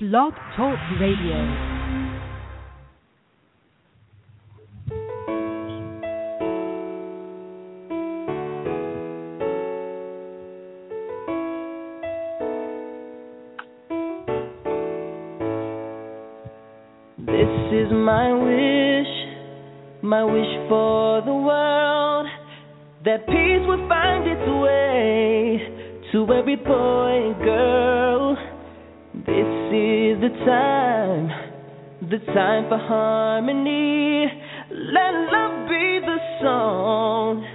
Blog Talk Radio. This is my wish, my wish for the world, that peace will find its way to every boy and girl. Is the time, the time for harmony. Let love be the song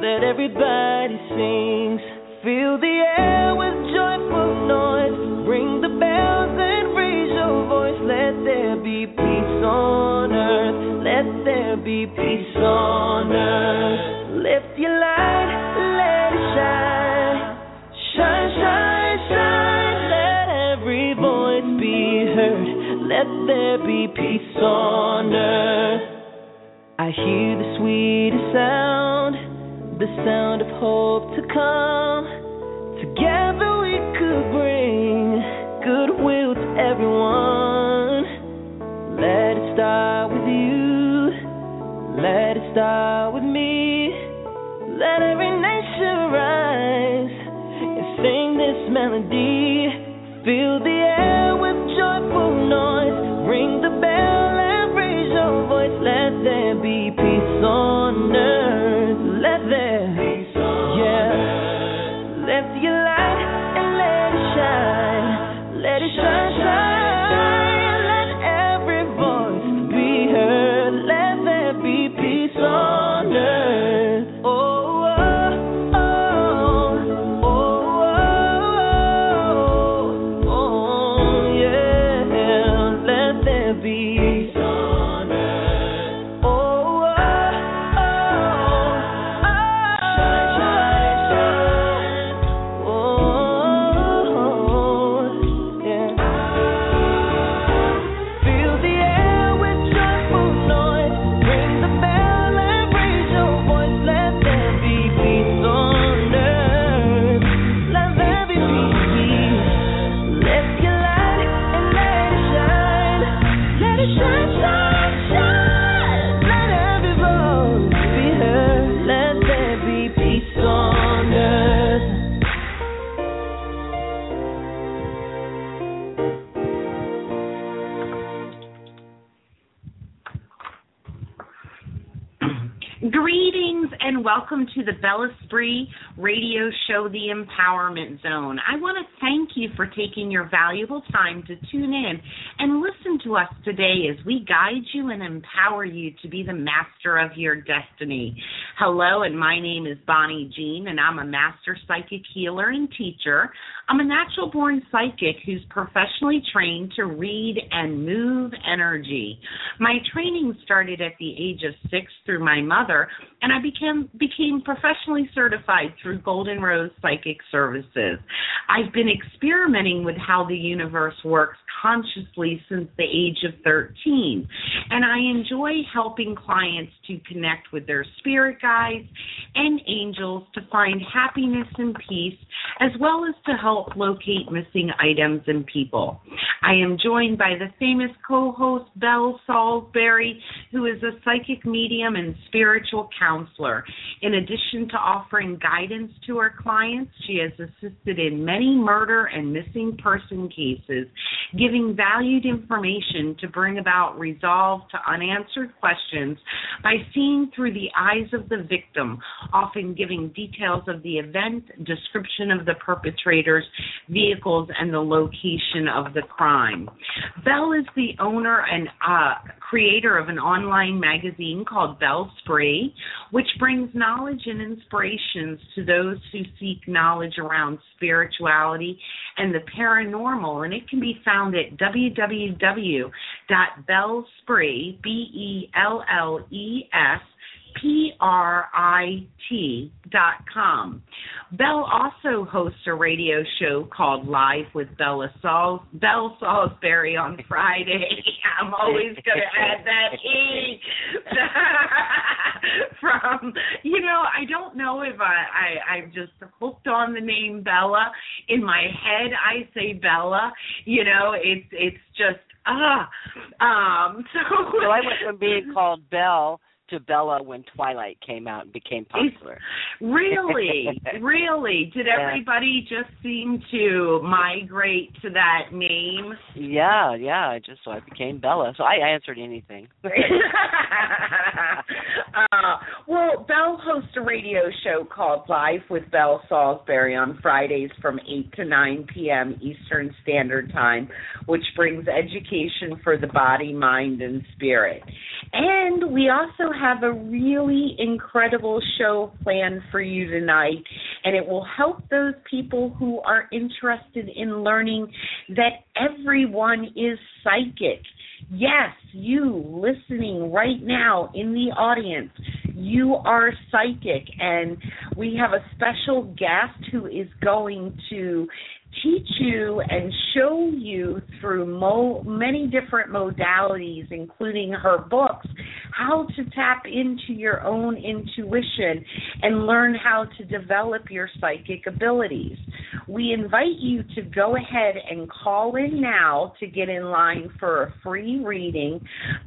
that everybody sings. Fill the air with joyful noise. Ring the bells and raise your voice. Let there be peace on earth. Let there be peace on earth. On earth. I hear the sweetest sound, the sound of hope to come. Together we could bring goodwill to everyone. Let it start with you, let it start with me. Let every nation rise and sing this melody. Feel the to the Bella Spree radio show, The Empowerment Zone. I want to thank you for taking your valuable time to tune in and listen to us today as we guide you and empower you to be the master of your destiny. Hello, and my name is Bonnie Jean, and I'm a master psychic healer and teacher. I'm a natural born psychic who's professionally trained to read and move energy. My training started at the age of six through my mother, and I became became professionally certified through Golden Rose Psychic Services. I've been experimenting with how the universe works consciously since the age of 13, and I enjoy helping clients to connect with their spirit guides and angels to find happiness and peace, as well as to help locate missing items and people. I am joined by the famous co-host Belle Salisbury, who is a psychic medium and spiritual counselor. In addition to offering guidance to her clients, she has assisted in many murder and missing person cases, giving valued information to bring about resolve to unanswered questions by seeing through the eyes of the victim, often giving details of the event, description of the perpetrators, vehicles, and the location of the crime. Belle is the owner and uh, creator of an online magazine called Belle Spree, which brings knowledge and inspirations to those who seek knowledge around spirituality and the paranormal. And it can be found at www.bellesprit, B E L L E S P R I T dot com. Belle also hosts a radio show called Live with Bella Sals- Belle Salisbury on Friday. I'm always going to add that E from, you know, I don't know if I, I, I'm just hooked on the name Bella. In my head, I say Bella. You know, it's it's just ah. Um, so well, I went from being called Belle to Bella when Twilight came out and became popular. Really, really. Did Yeah. everybody just seem to migrate to that name? Yeah, yeah. I just so I became Bella. So I answered anything. uh, well, Belle hosts a radio show called Live with Belle Salisbury on Fridays from 8 to 9 p.m. Eastern Standard Time, which brings education for the body, mind, and spirit. And we also have a really incredible show planned for you tonight, and it will help those people who are interested in learning that everyone is psychic. Yes, you listening right now in the audience, you are psychic, and we have a special guest who is going to teach you and show you through mo- many different modalities, including her books, how to tap into your own intuition and learn how to develop your psychic abilities. We invite you to go ahead and call in now to get in line for a free reading.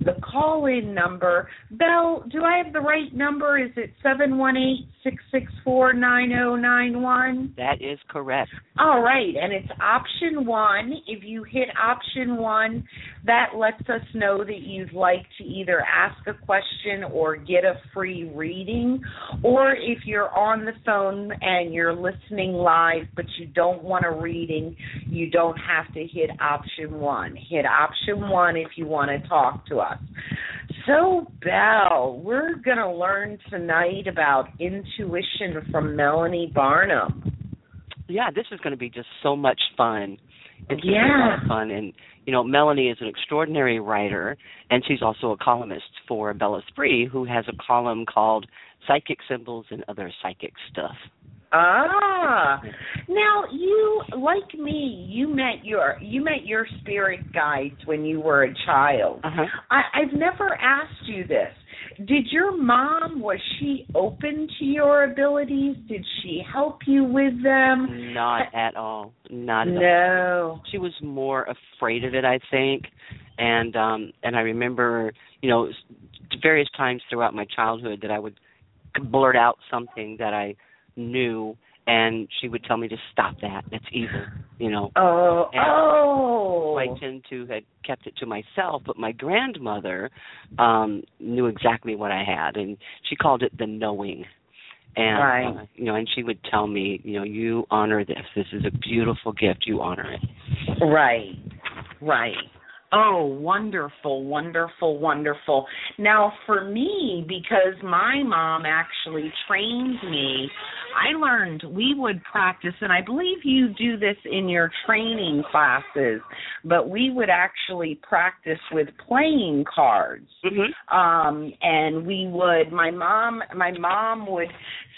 The call in number, Belle, do I have the right number? Is it 718 664 9091? That is correct. All right, and it's option one. If you hit option one, that lets us know that you'd like to either ask a question or get a free reading. Or if you're on the phone and you're listening live but you don't want a reading, you don't have to hit option one. Hit option one if you want to talk to us. So, Belle, we're going to learn tonight about intuition from Melanie Barnum. Yeah, this is going to be just so much fun. It's be a Yeah. lot of fun, and you know, Melanie is an extraordinary writer, and she's also a columnist for Bellesprit, who has a column called "Psychic Symbols and Other Psychic Stuff." Ah, now you like me. You met your you met your spirit guides when you were a child. Uh-huh. I, I've never asked you this. Did your mom was she open to your abilities? Did she help you with them? Not at all. Not at all. No. She was more afraid of it, I think, and um and I remember, you know, various times throughout my childhood that I would blurt out something that I knew, and she would tell me to stop that. That's evil, you know. Oh, And oh. I tend to had kept it to myself, but my grandmother um knew exactly what I had, and she called it the knowing. And Right. uh, you know, and she would tell me, you know, you honor this. This is a beautiful gift. You honor it. Right, right. Oh, wonderful, wonderful, wonderful. Now, for me, because my mom actually trained me, I learned we would practice, and I believe you do this in your training classes, but we would actually practice with playing cards Mm-hmm. um and we would my mom my mom would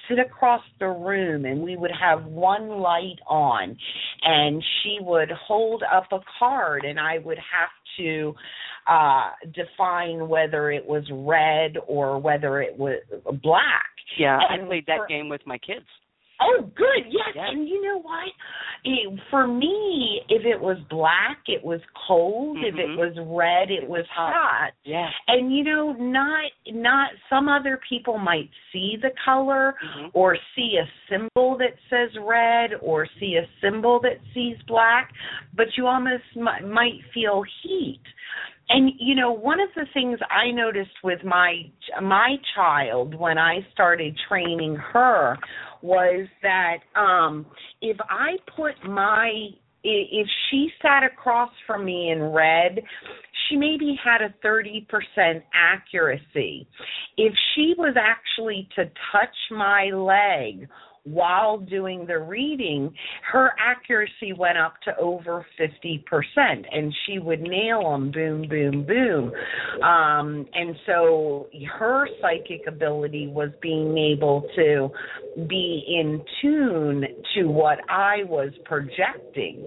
sit across the room and we would have one light on and she would hold up a card and I would have to uh define whether it was red or whether it was black. Yeah, I And played that for- game with my kids. Oh, good. Yes. Yes. And you know what? It, for me, if it was black, it was cold. If it Mhm. was red, it was hot. Yeah. And you know, not not some other people might see the color Mhm. or see a symbol that says red or see a symbol that sees black, but you almost m- might feel heat. And you know, one of the things I noticed with my my child when I started training her was that um if I put my if she sat across from me in red, she maybe had a 30% accuracy. If she was actually to touch my leg while doing the reading, her accuracy went up to over 50%, and she would nail them boom, boom, boom. Um, and so her psychic ability was being able to be in tune to what I was projecting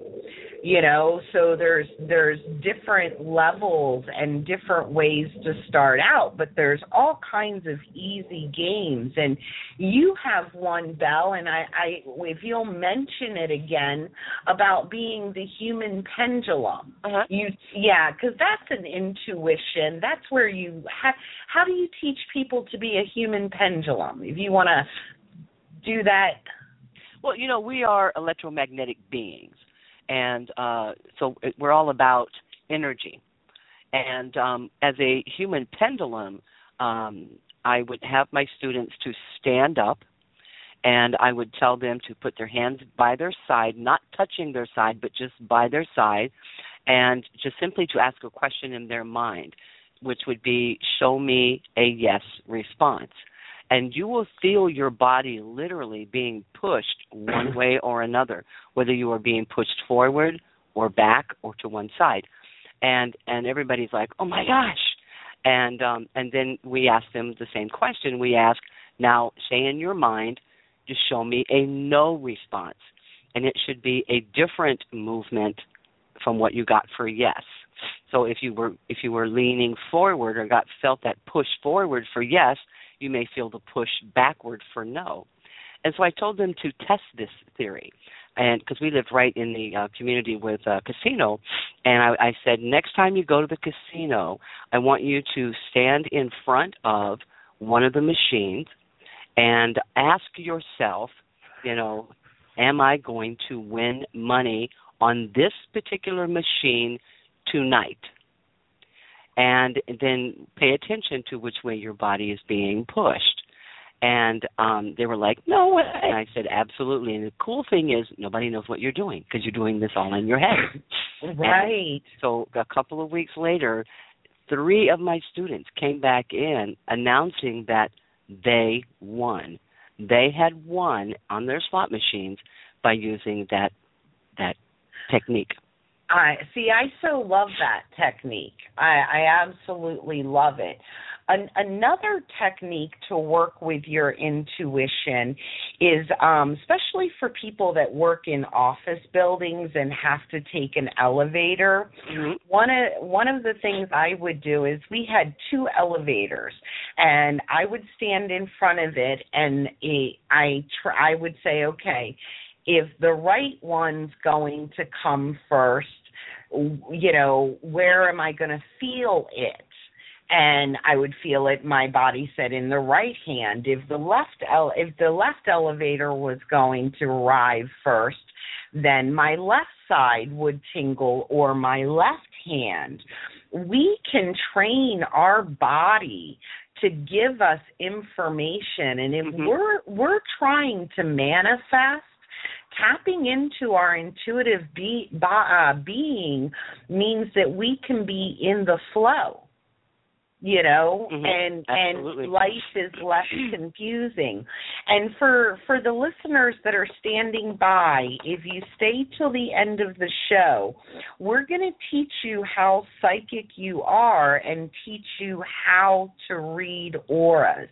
you know so there's there's different levels and different ways to start out but there's all kinds of easy games. And you have one Belle and i i if you'll mention it again about being the human pendulum. Uh-huh. you yeah because that's an intuition. That's where you have how do you teach people to be a human pendulum? If you want to do that. Well you know we are electromagnetic beings and uh, so we're all about energy. And um, as a human pendulum, um, I would have my students to stand up, and I would tell them to put their hands by their side, not touching their side, but just by their side, and just simply to ask a question in their mind, which would be, "Show me a yes response." And you will feel your body literally being pushed one way or another, whether you are being pushed forward or back or to one side. And and everybody's like, "Oh my gosh." And um and then we ask them the same question. We ask, "Now, say in your mind, just show me a no response." And it should be a different movement from what you got for yes. So if you were if you were leaning forward or got felt that push forward for yes, you may feel the push backward for no. And so I told them to test this theory. And because we lived right in the uh, community with a casino, and I, I said, next time you go to the casino, I want you to stand in front of one of the machines and ask yourself, you know, am I going to win money on this particular machine tonight? And then pay attention to which way your body is being pushed. And um they were like, "No way!" And I said, "Absolutely." And the cool thing is, nobody knows what you're doing because you're doing this all in your head. right. And so a couple of weeks later, three of my students came back in announcing that they won. They had won on their slot machines by using that that technique. I see. I so love that technique. I, I absolutely love it. An, another technique to work with your intuition is, um, especially for people that work in office buildings and have to take an elevator. Mm-hmm. One of one of the things I would do is we had two elevators, and I would stand in front of it, and it, I tr- I would say, okay, if the right one's going to come first, you know, where am I going to feel it? And I would feel it. My body said in the right hand. If the left ele- if the left elevator was going to arrive first, then my left side would tingle or my left hand. We can train our body to give us information and if mm-hmm. we're we're trying to manifest tapping into our intuitive be, uh, being means that we can be in the flow you know mm-hmm. and Absolutely. and life is less confusing and for for the listeners that are standing by if you stay till the end of the show we're going to teach you how psychic you are and teach you how to read auras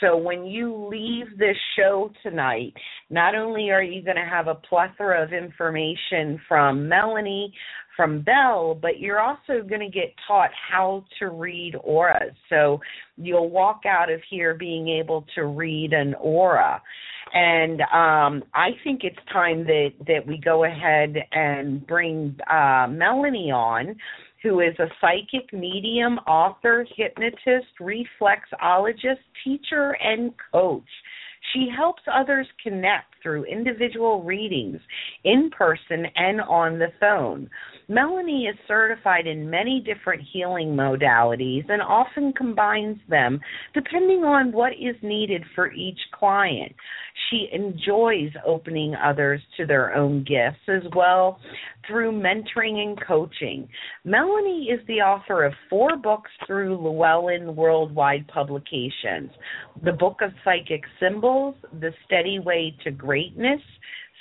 so when you leave this show tonight not only are you going to have a plethora of information from melanie from Belle, but you're also going to get taught how to read auras. So you'll walk out of here being able to read an aura. And um, I think it's time that, that we go ahead and bring uh, Melanie on, who is a psychic medium, author, hypnotist, reflexologist, teacher, and coach. She helps others connect through individual readings in person and on the phone. Melanie is certified in many different healing modalities and often combines them depending on what is needed for each client. She enjoys opening others to their own gifts as well through mentoring and coaching. Melanie is the author of four books through Llewellyn Worldwide Publications The Book of Psychic Symbols, The Steady Way to Greatness,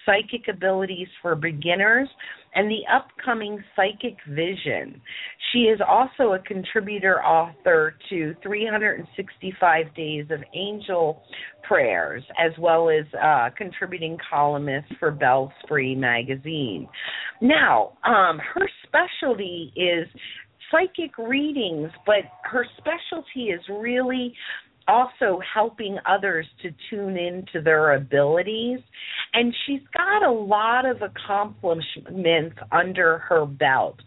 Psychic Abilities for Beginners, and the upcoming Psychic Vision. She is also a contributor author to 365 Days of Angel Prayers, as well as uh, contributing columnist for Bells Free magazine. Now, um, her specialty is psychic readings, but her specialty is really also helping others to tune into their abilities. And she's got a lot of accomplishments under her belt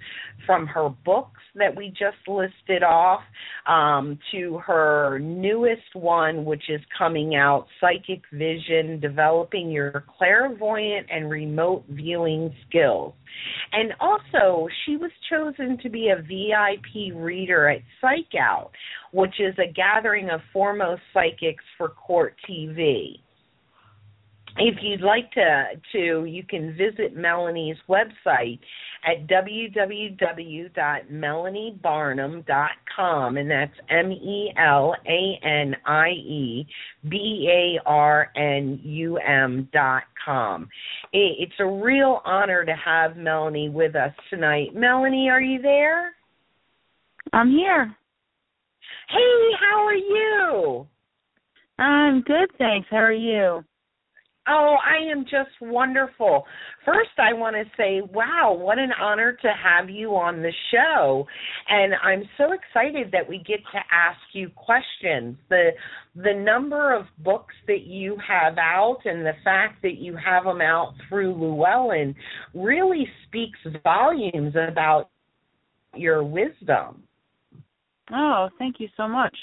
from her books that we just listed off um, to her newest one, which is coming out Psychic Vision Developing Your Clairvoyant and Remote Viewing Skills. And also, she was chosen to be a VIP reader at Psych Out, which is a gathering of foremost psychics for Court TV if you'd like to to you can visit Melanie's website at www.melaniebarnum.com and that's M E L A N I E B A R N U M dot com. It's a real honor to have Melanie with us tonight. Melanie, are you there? I'm here. Hey, how are you? I'm good, thanks. How are you? Oh, I am just wonderful. First, I want to say, wow, what an honor to have you on the show. And I'm so excited that we get to ask you questions. The the number of books that you have out and the fact that you have them out through Llewellyn really speaks volumes about your wisdom. Oh, thank you so much.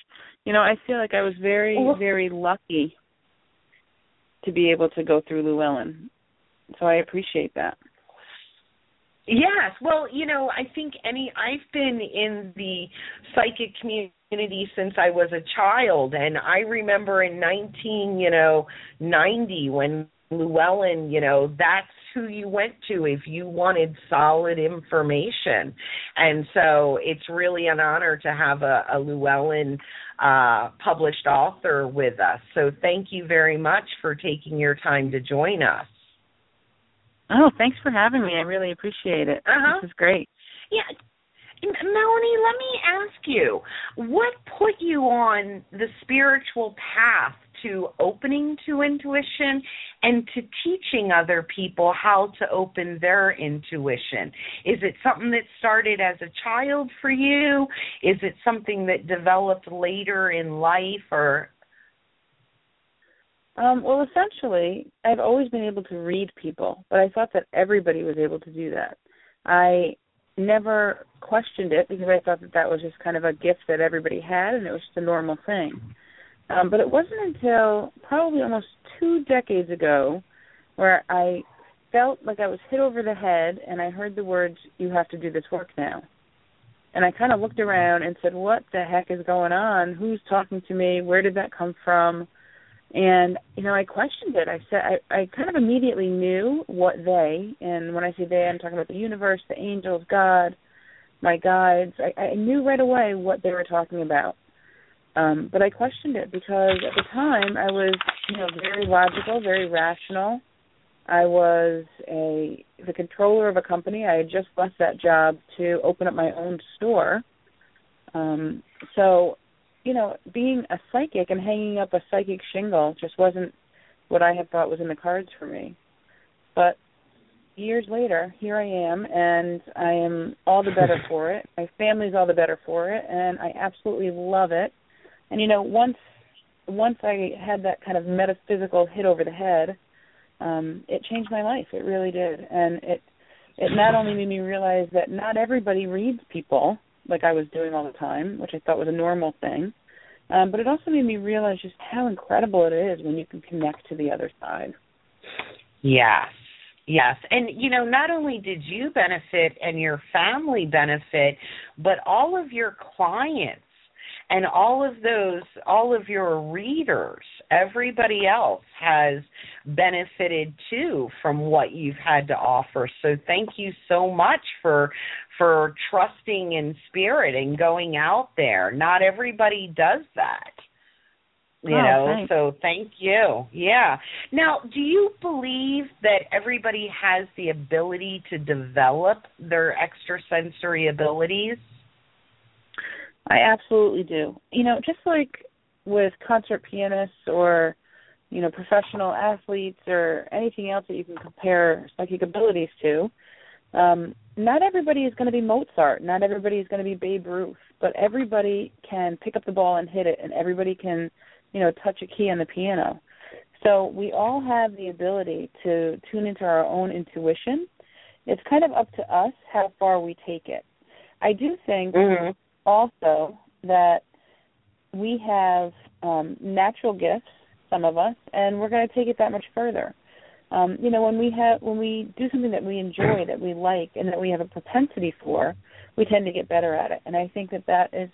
You know, I feel like I was very, oh. very lucky to be able to go through Llewellyn. So I appreciate that. Yes, well, you know, I think any I've been in the psychic community since I was a child and I remember in 19, you know, 90 when Llewellyn, you know, that's who you went to if you wanted solid information. And so it's really an honor to have a, a Llewellyn uh, published author with us. So thank you very much for taking your time to join us. Oh, thanks for having me. I really appreciate it. Uh-huh. This is great. Yeah. Melanie, let me ask you, what put you on the spiritual path to opening to intuition and to teaching other people how to open their intuition? Is it something that started as a child for you? Is it something that developed later in life or um, well, essentially, I've always been able to read people, but I thought that everybody was able to do that. I never questioned it because I thought that that was just kind of a gift that everybody had and it was just a normal thing. Um, but it wasn't until probably almost two decades ago where I felt like I was hit over the head and I heard the words, You have to do this work now. And I kind of looked around and said, What the heck is going on? Who's talking to me? Where did that come from? And, you know, I questioned it. I said I, I kind of immediately knew what they and when I say they I'm talking about the universe, the angels, God, my guides. I, I knew right away what they were talking about. Um, but I questioned it because at the time I was, you know, very logical, very rational. I was a the controller of a company. I had just left that job to open up my own store. Um, so, you know, being a psychic and hanging up a psychic shingle just wasn't what I had thought was in the cards for me. But years later, here I am, and I am all the better for it. My family's all the better for it, and I absolutely love it and you know once once I had that kind of metaphysical hit over the head, um, it changed my life. It really did, and it it not only made me realize that not everybody reads people like I was doing all the time, which I thought was a normal thing, um, but it also made me realize just how incredible it is when you can connect to the other side. Yes, Yes. And, you know, not only did you benefit and your family benefit, but all of your clients and all of those, all of your readers, everybody else has benefited too from what you've had to offer. So thank you so much for for trusting in spirit and going out there. Not everybody does that you oh, know thanks. so thank you yeah now do you believe that everybody has the ability to develop their extrasensory abilities I absolutely do. You know, just like with concert pianists or you know professional athletes or anything else that you can compare psychic abilities to, um, not everybody is going to be Mozart. Not everybody is going to be Babe Ruth. But everybody can pick up the ball and hit it, and everybody can, you know, touch a key on the piano. So we all have the ability to tune into our own intuition. It's kind of up to us how far we take it. I do think mm-hmm. Also that we have um, natural gifts, some of us, and we're going to take it that much further. Um, you know, when we have when we do something that we enjoy, that we like, and that we have a propensity for, we tend to get better at it. And I think that that is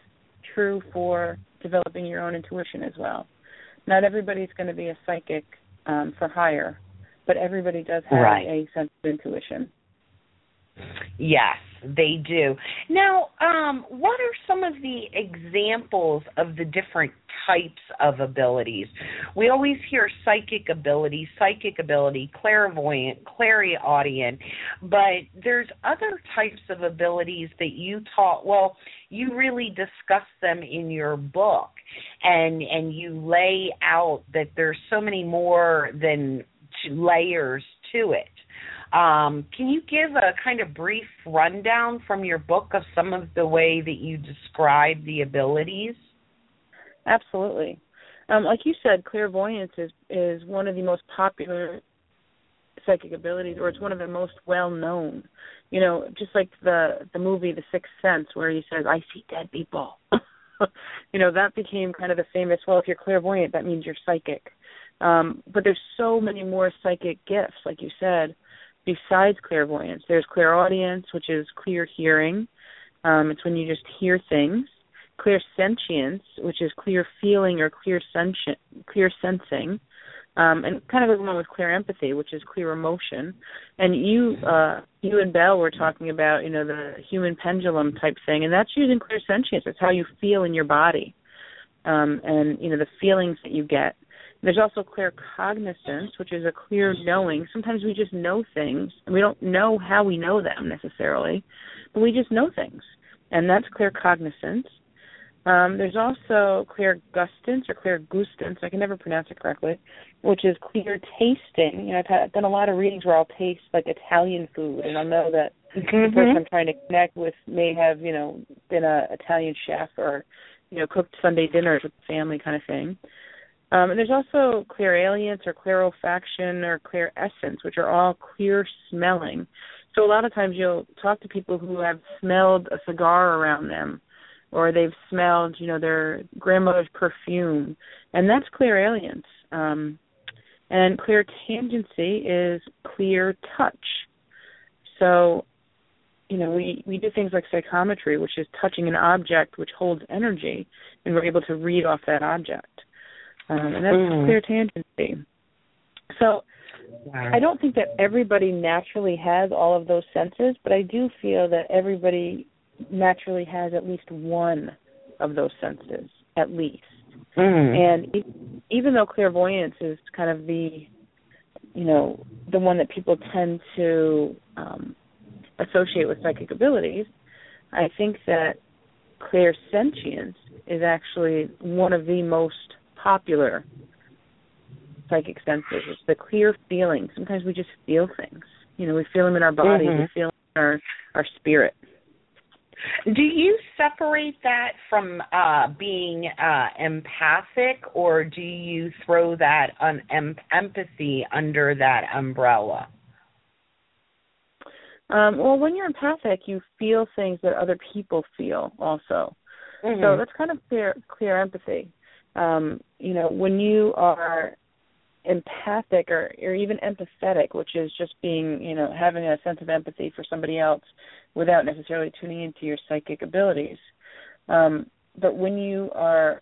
true for developing your own intuition as well. Not everybody's going to be a psychic um, for hire, but everybody does have Right. a sense of intuition. Yes, they do. Now, um, what are some of the examples of the different types of abilities? We always hear psychic ability, psychic ability, clairvoyant, clairaudient, but there's other types of abilities that you taught. Well, you really discuss them in your book, and and you lay out that there's so many more than layers to it. Um, can you give a kind of brief rundown from your book of some of the way that you describe the abilities? Absolutely. Um, like you said, clairvoyance is is one of the most popular psychic abilities, or it's one of the most well known. You know, just like the the movie The Sixth Sense, where he says, "I see dead people." you know, that became kind of the famous. Well, if you're clairvoyant, that means you're psychic. Um, but there's so many more psychic gifts, like you said, besides clairvoyance. There's clairaudience, which is clear hearing. Um, it's when you just hear things clear sentience, which is clear feeling or clear senti- clear sensing, um, and kind of goes along with clairempathy, which is clear emotion. And you, uh, you and Belle were talking about, you know, the human pendulum type thing, and that's using clairsentience. It's how you feel in your body, um, and you know the feelings that you get. There's also clear cognizance, which is a clear knowing. Sometimes we just know things, and we don't know how we know them necessarily, but we just know things, and that's claircognizance. Um, there's also clear gustance or clairgustance. I can never pronounce it correctly, which is clear tasting. You know, I've, had, I've done a lot of readings where I'll taste like Italian food, and I'll know that the person I'm trying to connect with may have, you know, been a Italian chef or, you know, cooked Sunday dinners with the family kind of thing. Um, and there's also clairalience or clear olfaction or clear essence, which are all clear smelling. So a lot of times you'll talk to people who have smelled a cigar around them or they've smelled, you know, their grandmother's perfume, and that's clear. Um, and clear tangency is clear touch. So, you know, we we do things like psychometry, which is touching an object which holds energy, and we're able to read off that object, um, and that's Mm. clairtangency. So, I don't think that everybody naturally has all of those senses, but I do feel that everybody naturally has at least one of those senses, at least. Mm. And e- even though clairvoyance is kind of the, you know, the one that people tend to um, associate with psychic abilities, I think that clairsentience is actually one of the most popular psychic senses. It's the clear feeling. Sometimes we just feel things. You know, we feel them in our body. Mhm. We feel them in our our spirit. Do you separate that from uh, being uh, empathic, or do you throw that on em- empathy under that umbrella? Um, well, when you're empathic, you feel things that other people feel also. So Mhm. that's kind of clear clear empathy. Um, you know, when you are empathic or or even empathetic, which is just being, you know, having a sense of empathy for somebody else without necessarily tuning into your psychic abilities. Um, but when you are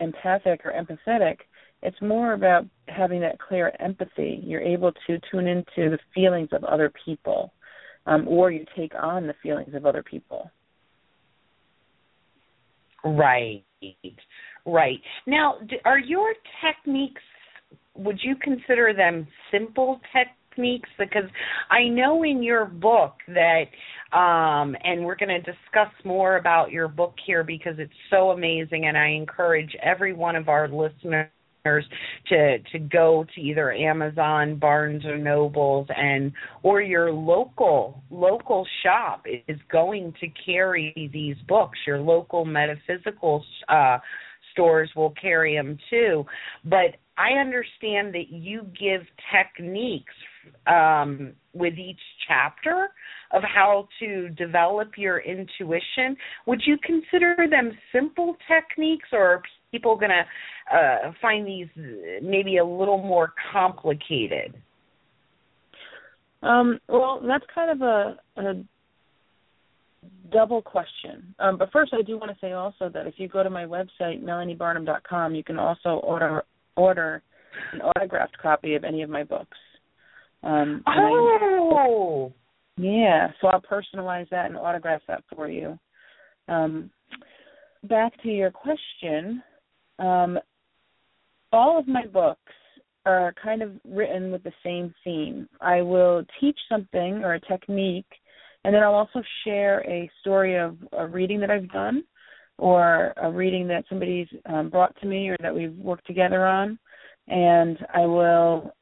empathic or empathetic, it's more about having that clairempathy. You're able to tune into the feelings of other people, um, or you take on the feelings of other people. Right, right. Now, are your techniques? Would you consider them simple techniques? Because I know in your book that, um, and we're going to discuss more about your book here because it's so amazing, and I encourage every one of our listeners to to go to either Amazon, Barnes or Nobles and or your local local shop is going to carry these books. Your local metaphysical uh stores will carry them too. But I understand that you give techniques um, with each chapter of how to develop your intuition. Would you consider them simple techniques, or are people going to uh, find these maybe a little more complicated? Um, well, that's kind of a, a double question. Um, but first, I do want to say also that if you go to my website, melaniebarnum.com, you can also order order an autographed copy of any of my books. Um, oh, I, yeah. So I'll personalize that and autograph that for you. Um, back to your question, um, all of my books are kind of written with the same theme. I will teach something or a technique, and then I'll also share a story of a reading that I've done or a reading that somebody's um, brought to me or that we've worked together on. And I will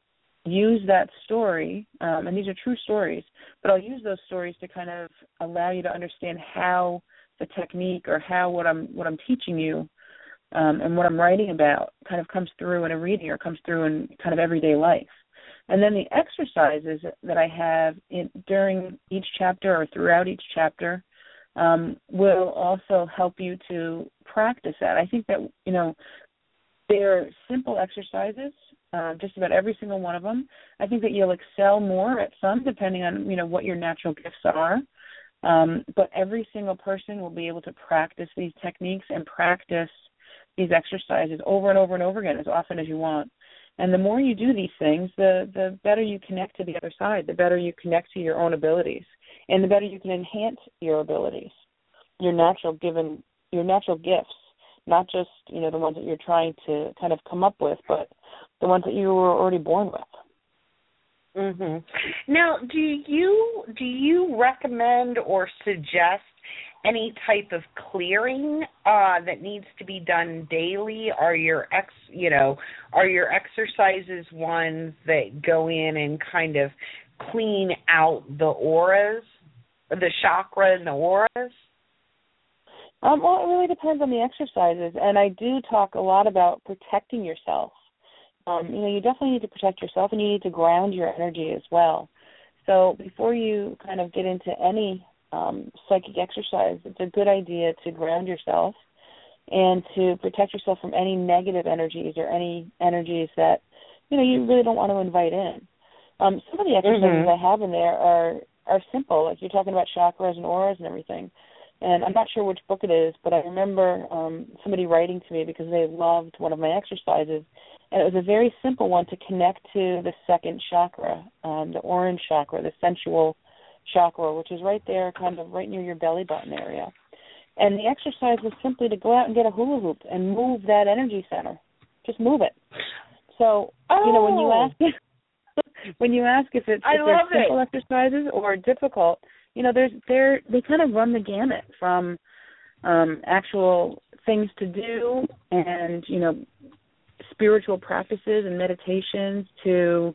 use that story, um, and these are true stories, but I'll use those stories to kind of allow you to understand how the technique or how what I'm what I'm teaching you um, and what I'm writing about kind of comes through in a reading or comes through in kind of everyday life. And then the exercises that I have in, during each chapter or throughout each chapter um, will also help you to practice that. I think that you know they're simple exercises, uh, just about every single one of them. I think that you'll excel more at some, depending on you know what your natural gifts are. Um, but every single person will be able to practice these techniques and practice these exercises over and over and over again as often as you want. And the more you do these things, the the better you connect to the other side, the better you connect to your own abilities, and the better you can enhance your abilities, your natural given your natural gifts, not just you know the ones that you're trying to kind of come up with, but the ones that you were already born with. Mhm. Now, do you do you recommend or suggest any type of clearing uh, that needs to be done daily? Are your ex, you know, are your exercises ones that go in and kind of clean out the auras, the chakra and the auras? Um, well, it really depends on the exercises, and I do talk a lot about protecting yourself. Um, you know, you definitely need to protect yourself, and you need to ground your energy as well. So before you kind of get into any um, psychic exercise, it's a good idea to ground yourself and to protect yourself from any negative energies or any energies that you know you really don't want to invite in. Um, some of the exercises mm-hmm. I have in there are are simple, like you're talking about chakras and auras and everything. And I'm not sure which book it is, but I remember um, somebody writing to me because they loved one of my exercises, and it was a very simple one to connect to the second chakra, um, the orange chakra, the sensual chakra, which is right there, kind of right near your belly button area. And the exercise was simply to go out and get a hula hoop and move that energy center. Just move it. So oh. you know when you ask when you ask if it's if they're simple it. exercises or difficult, you know, there's they're they kind of run the gamut from um actual things to do and you know spiritual practices and meditations to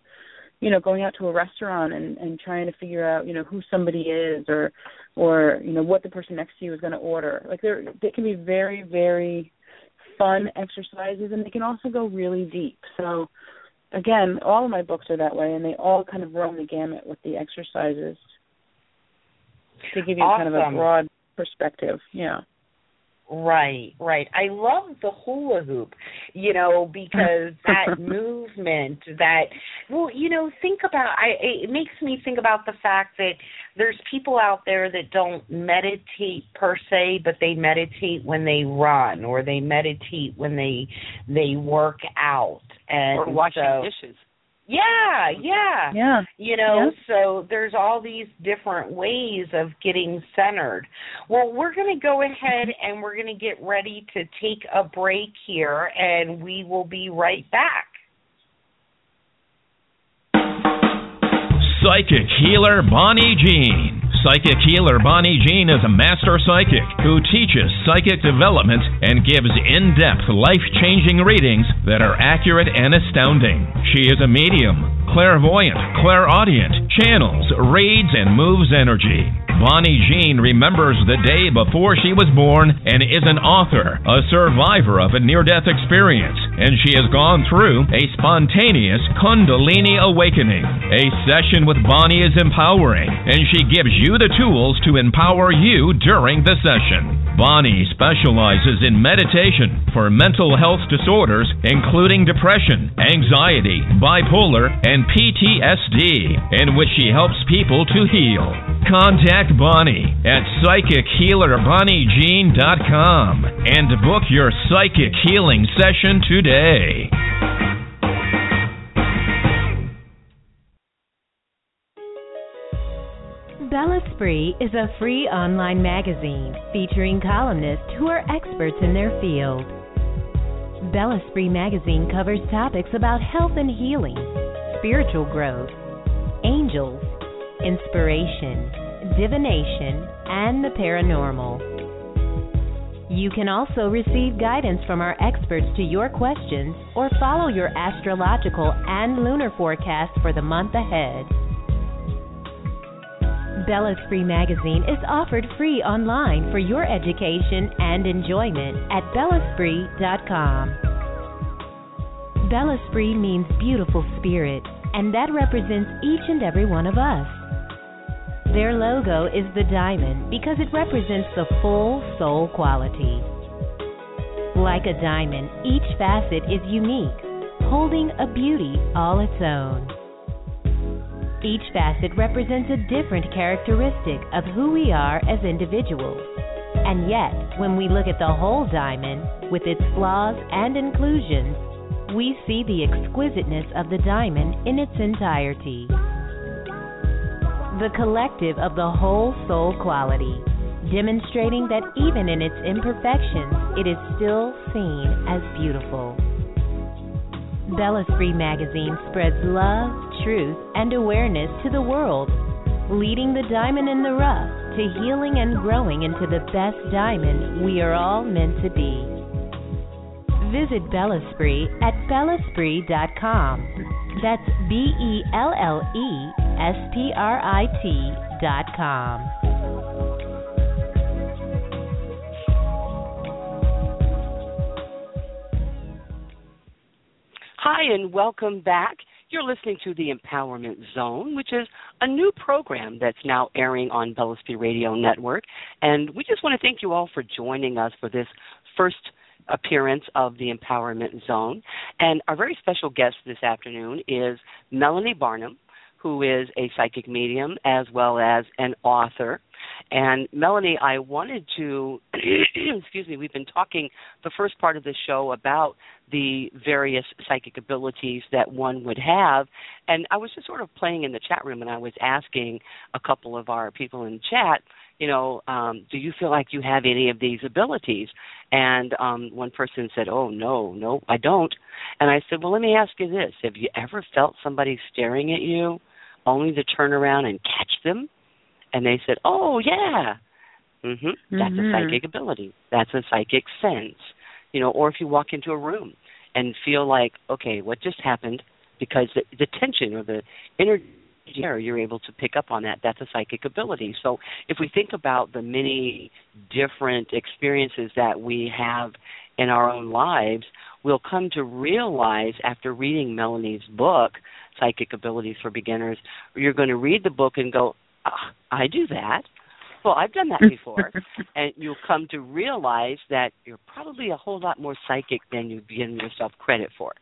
you know going out to a restaurant and and trying to figure out you know who somebody is or or you know what the person next to you is going to order. Like they're they can be very very fun exercises and they can also go really deep. So again all of my books are that way and they all kind of run the gamut with the exercises to give you awesome. kind of a broad perspective. Yeah Right, right. I love the hula hoop, you know, because that movement that well, you know, think about I it makes me think about the fact that there's people out there that don't meditate per se, but they meditate when they run or they meditate when they they work out and or washing so, dishes. Yeah, yeah. Yeah. You know, Yeah. so there's all these different ways of getting centered. Well, we're going to go ahead mm-hmm. and we're going to get ready to take a break here, and we will be right back. Psychic healer Bonnie Jean. Psychic healer Bonnie Jean is a master psychic who teaches psychic development and gives in depth, life changing readings that are accurate and astounding. She is a medium, clairvoyant, clairaudient, channels, reads, and moves energy. Bonnie Jean remembers the day before she was born and is an author, a survivor of a near death experience, and she has gone through a spontaneous Kundalini awakening. A session with Bonnie is empowering, and she gives you the tools to empower you during the session. Bonnie specializes in meditation for mental health disorders, including depression, anxiety, bipolar, and PTSD, in which she helps people to heal. Contact Bonnie at psychichealerbonniejean.com and book your psychic healing session today. Bella Spree is a free online magazine featuring columnists who are experts in their field. Bellesprit magazine covers topics about health and healing, spiritual growth, angels, inspiration, divination, and the paranormal. You can also receive guidance from our experts to your questions or follow your astrological and lunar forecast for the month ahead. Bella's Free Magazine is offered free online for your education and enjoyment at bellesprit.com. Bella Spree means beautiful spirit, and that represents each and every one of us. Their logo is the diamond because it represents the full soul quality. Like a diamond, each facet is unique, holding a beauty all its own. Each facet represents a different characteristic of who we are as individuals. And yet, when we look at the whole diamond, with its flaws and inclusions, we see the exquisiteness of the diamond in its entirety. The collective of the whole soul quality, demonstrating that even in its imperfections, it is still seen as beautiful. Bellesprit Magazine spreads love, truth, and awareness to the world, leading the diamond in the rough to healing and growing into the best diamond we are all meant to be. Visit Bella Spree at bellesprit.com. That's B E L L E S P R I T dot com. Hi, and welcome back. You're listening to the Empowerment Zone, which is a new program that's now airing on Bellesprit Radio Network. And we just want to thank you all for joining us for this first appearance of the Empowerment Zone. And our very special guest this afternoon is Melanie Barnum, who is a psychic medium as well as an author. And Melanie, I wanted to, excuse me, we've been talking the first part of the show about the various psychic abilities that one would have. And I was just sort of playing in the chat room and I was asking a couple of our people in chat, you know, um, do you feel like you have any of these abilities? And um, one person said, oh, no, no, I don't. And I said, well, let me ask you this Have you ever felt somebody staring at you only to turn around and catch them? And they said, "Oh yeah, mm-hmm. that's Mhm. a psychic ability. That's a psychic sense." You know, or if you walk into a room and feel like, "Okay, what just happened?" Because the, the tension or the energy there, you're able to pick up on that. That's a psychic ability. So if we think about the many different experiences that we have in our own lives, we'll come to realize after reading Melanie's book, Psychic Abilities for Beginners, you're going to read the book and go, ah, I do that. well, I've done that before, and you'll come to realize that you're probably a whole lot more psychic than you've given yourself credit for.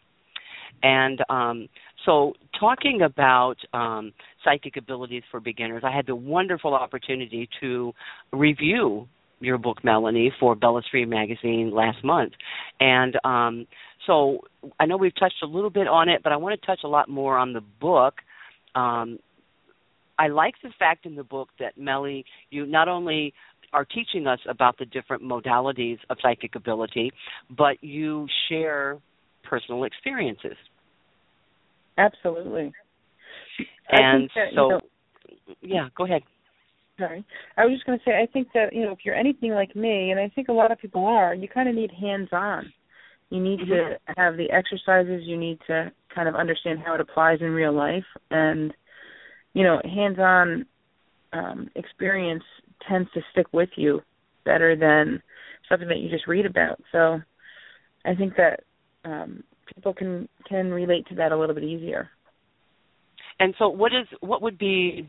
And um, so, talking about um, psychic abilities for beginners, I had the wonderful opportunity to review your book, Melanie, for Bellesprit magazine last month. And um, so, I know we've touched a little bit on it, but I want to touch a lot more on the book. Um, I like the fact in the book that Melly, you not only are teaching us about the different modalities of psychic ability, but you share personal experiences. Absolutely. And that, so, you know, yeah, go ahead. Sorry, I was just going to say I think that you know if you're anything like me, and I think a lot of people are, you kind of need hands-on. You need Mm-hmm. to have the exercises. You need to kind of understand how it applies in real life, and you know, hands-on um, experience tends to stick with you better than something that you just read about. So, I think that um, people can can relate to that a little bit easier. And so, what is what would be?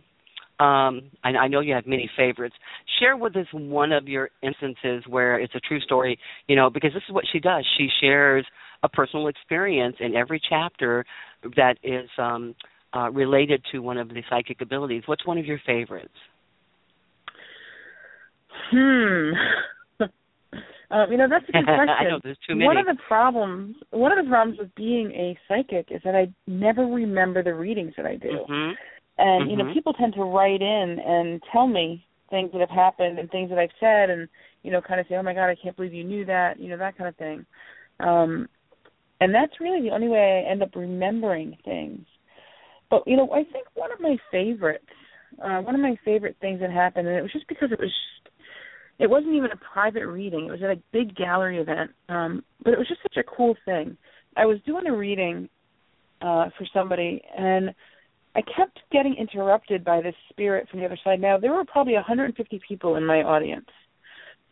Um, I, I know you have many favorites. Share with us one of your instances where it's a true story. You know, because this is what she does. She shares a personal experience in every chapter that is um, uh, related to one of the psychic abilities. What's one of your favorites? Hmm. Um, you know, that's a good question. I know there's too many. One of the problems, one of the problems with being a psychic is that I never remember the readings that I do. Mhm. And you know, Mhm. people tend to write in and tell me things that have happened and things that I've said, and you know, kind of say, "Oh my God, I can't believe you knew that," you know, that kind of thing. Um, and that's really the only way I end up remembering things. But you know, I think one of my favorites, uh, one of my favorite things that happened, and it was just because it was, it wasn't even a private reading. It was at a big gallery event, um, but it was just such a cool thing. I was doing a reading uh, for somebody, and I kept getting interrupted by this spirit from the other side. Now there were probably 150 people in my audience,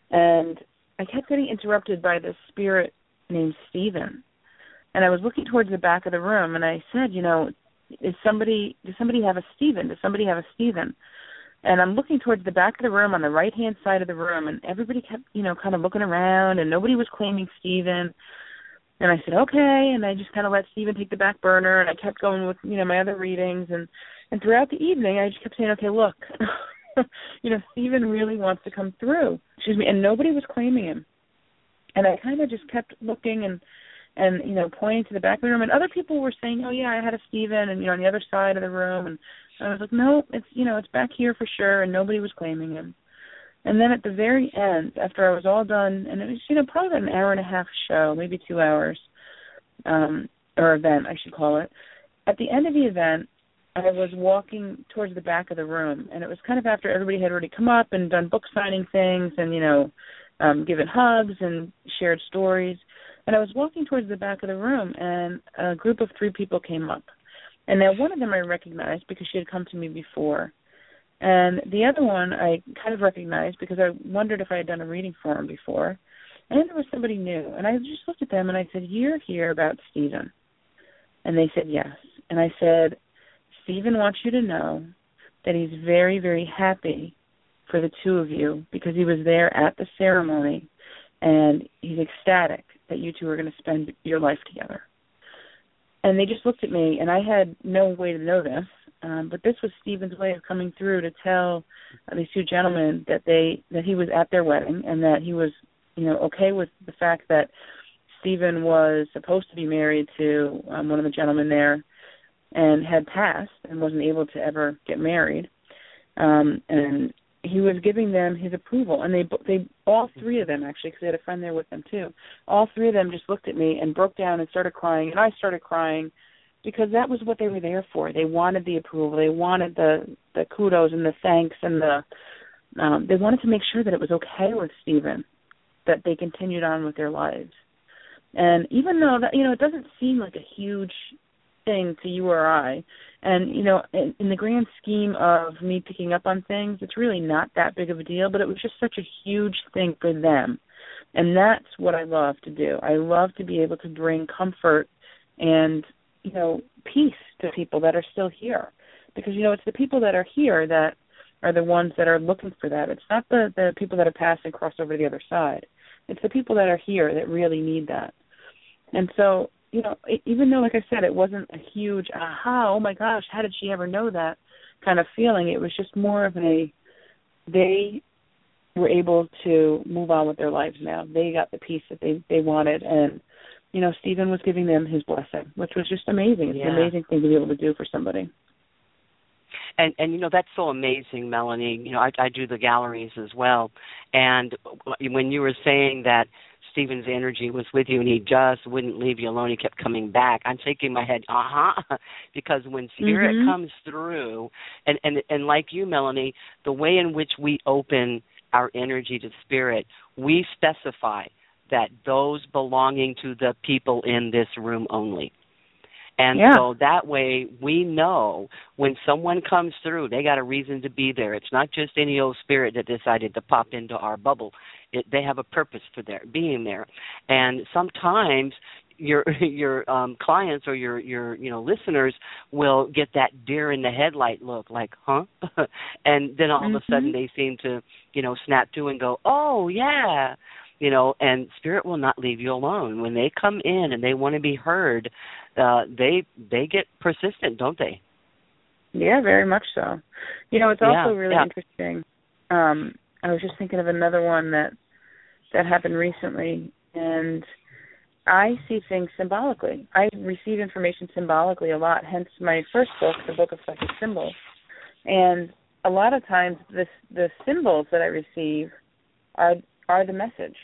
and I kept getting interrupted by this spirit named Stephen. And I was looking towards the back of the room, and I said, you know, is somebody does somebody have a Stephen? Does somebody have a Stephen? And I'm looking towards the back of the room on the right hand side of the room, and everybody kept, you know, kind of looking around, and nobody was claiming Stephen. And I said, okay, and I just kind of let Stephen take the back burner, and I kept going with, you know, my other readings, and and throughout the evening, I just kept saying, okay, look, you know, Stephen really wants to come through. Excuse me, and nobody was claiming him. And I kind of just kept looking and and you know pointing to the back of the room, and other people were saying, oh yeah, I had a Stephen, and you know on the other side of the room, and I was like, no, it's you know it's back here for sure, and nobody was claiming him. And then at the very end, after I was all done, and it was you know probably about an hour and a half show, maybe two hours, um, or event I should call it. At the end of the event, I was walking towards the back of the room, and it was kind of after everybody had already come up and done book signing things, and you know, um, given hugs and shared stories. And I was walking towards the back of the room, and a group of three people came up. And now one of them I recognized because she had come to me before. And the other one I kind of recognized because I wondered if I had done a reading for him before. And then there was somebody new. And I just looked at them and I said, You're here about Stephen. And they said, Yes. And I said, Stephen wants you to know that he's very, very happy for the two of you because he was there at the ceremony and he's ecstatic that you two are going to spend your life together. And they just looked at me, and I had no way to know this, um, but this was Stephen's way of coming through to tell uh, these two gentlemen that they that he was at their wedding and that he was, you know, okay with the fact that Stephen was supposed to be married to um, one of the gentlemen there, and had passed and wasn't able to ever get married, um, and he was giving them his approval, and they they all three of them actually, because they had a friend there with them too. All three of them just looked at me and broke down and started crying, and I started crying because that was what they were there for. They wanted the approval, they wanted the the kudos and the thanks and the um, they wanted to make sure that it was okay with Stephen, that they continued on with their lives. And even though that you know it doesn't seem like a huge thing to you or I, and you know, in, in the grand scheme of me picking up on things, it's really not that big of a deal. But it was just such a huge thing for them, and that's what I love to do. I love to be able to bring comfort and you know peace to people that are still here, because you know it's the people that are here that are the ones that are looking for that. It's not the the people that have passed and crossed over to the other side. It's the people that are here that really need that. And so, you know, it, even though, like I said, it wasn't a huge aha, oh my gosh, how did she ever know that kind of feeling? It was just more of a they were able to move on with their lives now. They got the peace that they they wanted, and you know, Stephen was giving them his blessing, which was just amazing. It's yeah. an amazing thing to be able to do for somebody. And and you know that's so amazing, Melanie. You know I, I do the galleries as well, and when you were saying that Stephen's energy was with you and he just wouldn't leave you alone. He kept coming back. I'm shaking my head, uh huh, because when spirit mm-hmm. comes through, and and and like you, Melanie, the way in which we open our energy to spirit, we specify that those belonging to the people in this room only. And yeah. so that way we know when someone comes through, they got a reason to be there. It's not just any old spirit that decided to pop into our bubble. It, they have a purpose for their being there. And sometimes your your um clients or your your you know listeners will get that deer in the headlight look like huh and then all mm-hmm. of a sudden they seem to you know snap to and go oh yeah you know and spirit will not leave you alone. When they come in and they want to be heard uh they they get persistent don't they? Yeah very much so. You know it's also yeah, really yeah. interesting. Um i was just thinking of another one that that happened recently and i see things symbolically. I receive information symbolically a lot hence my first book the book of psychic symbols and a lot of times this the symbols that i receive are are the message.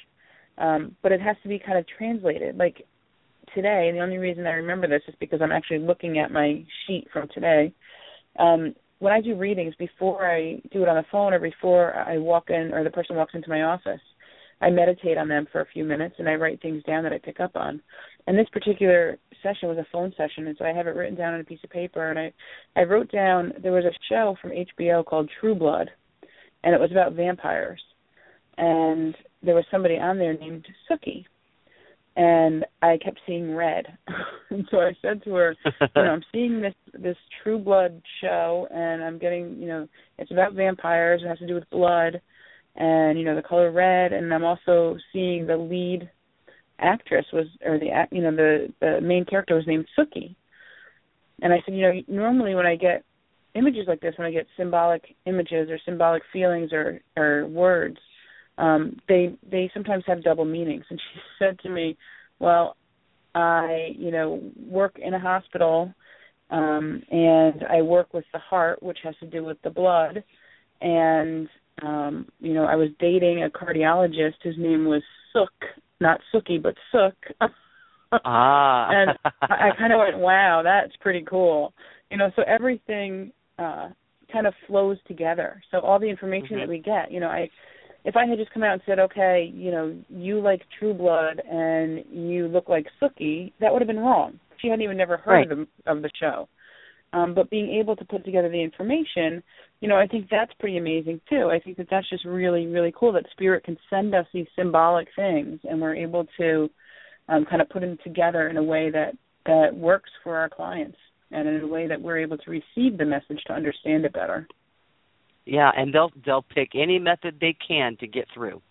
Um, but it has to be kind of translated. Like today, and the only reason I remember this is because I'm actually looking at my sheet from today. Um, when I do readings, before I do it on the phone or before I walk in or the person walks into my office, I meditate on them for a few minutes and I write things down that I pick up on. And this particular session was a phone session, and so I have it written down on a piece of paper. And I, I wrote down there was a show from HBO called True Blood, and it was about vampires and there was somebody on there named Sookie. And I kept seeing red. and so I said to her, you know, I'm seeing this this True Blood show and I'm getting, you know, it's about vampires, it has to do with blood and, you know, the color red and I'm also seeing the lead actress was or the you know, the the main character was named Sookie. And I said, you know, normally when I get images like this, when I get symbolic images or symbolic feelings or or words, um they they sometimes have double meanings. And she said to me well i you know work in a hospital um and i work with the heart which has to do with the blood. And um you know i was dating a cardiologist. Whose name was sook not sookie but sook. Ah. And i, I kind of went wow that's pretty cool. You know so everything uh kind of flows together. So all the information mm-hmm. that we get you know i if I had just come out and said, okay, you know, you like True Blood and you look like Sookie, that would have been wrong. She hadn't even never heard right. of, the, of the show. Um, but being able to put together the information, you know, I think that's pretty amazing too. I think that that's just really, really cool that Spirit can send us these symbolic things, and we're able to um, kind of put them together in a way that that works for our clients, and in a way that we're able to receive the message to understand it better. Yeah, and they'll they'll pick any method they can to get through.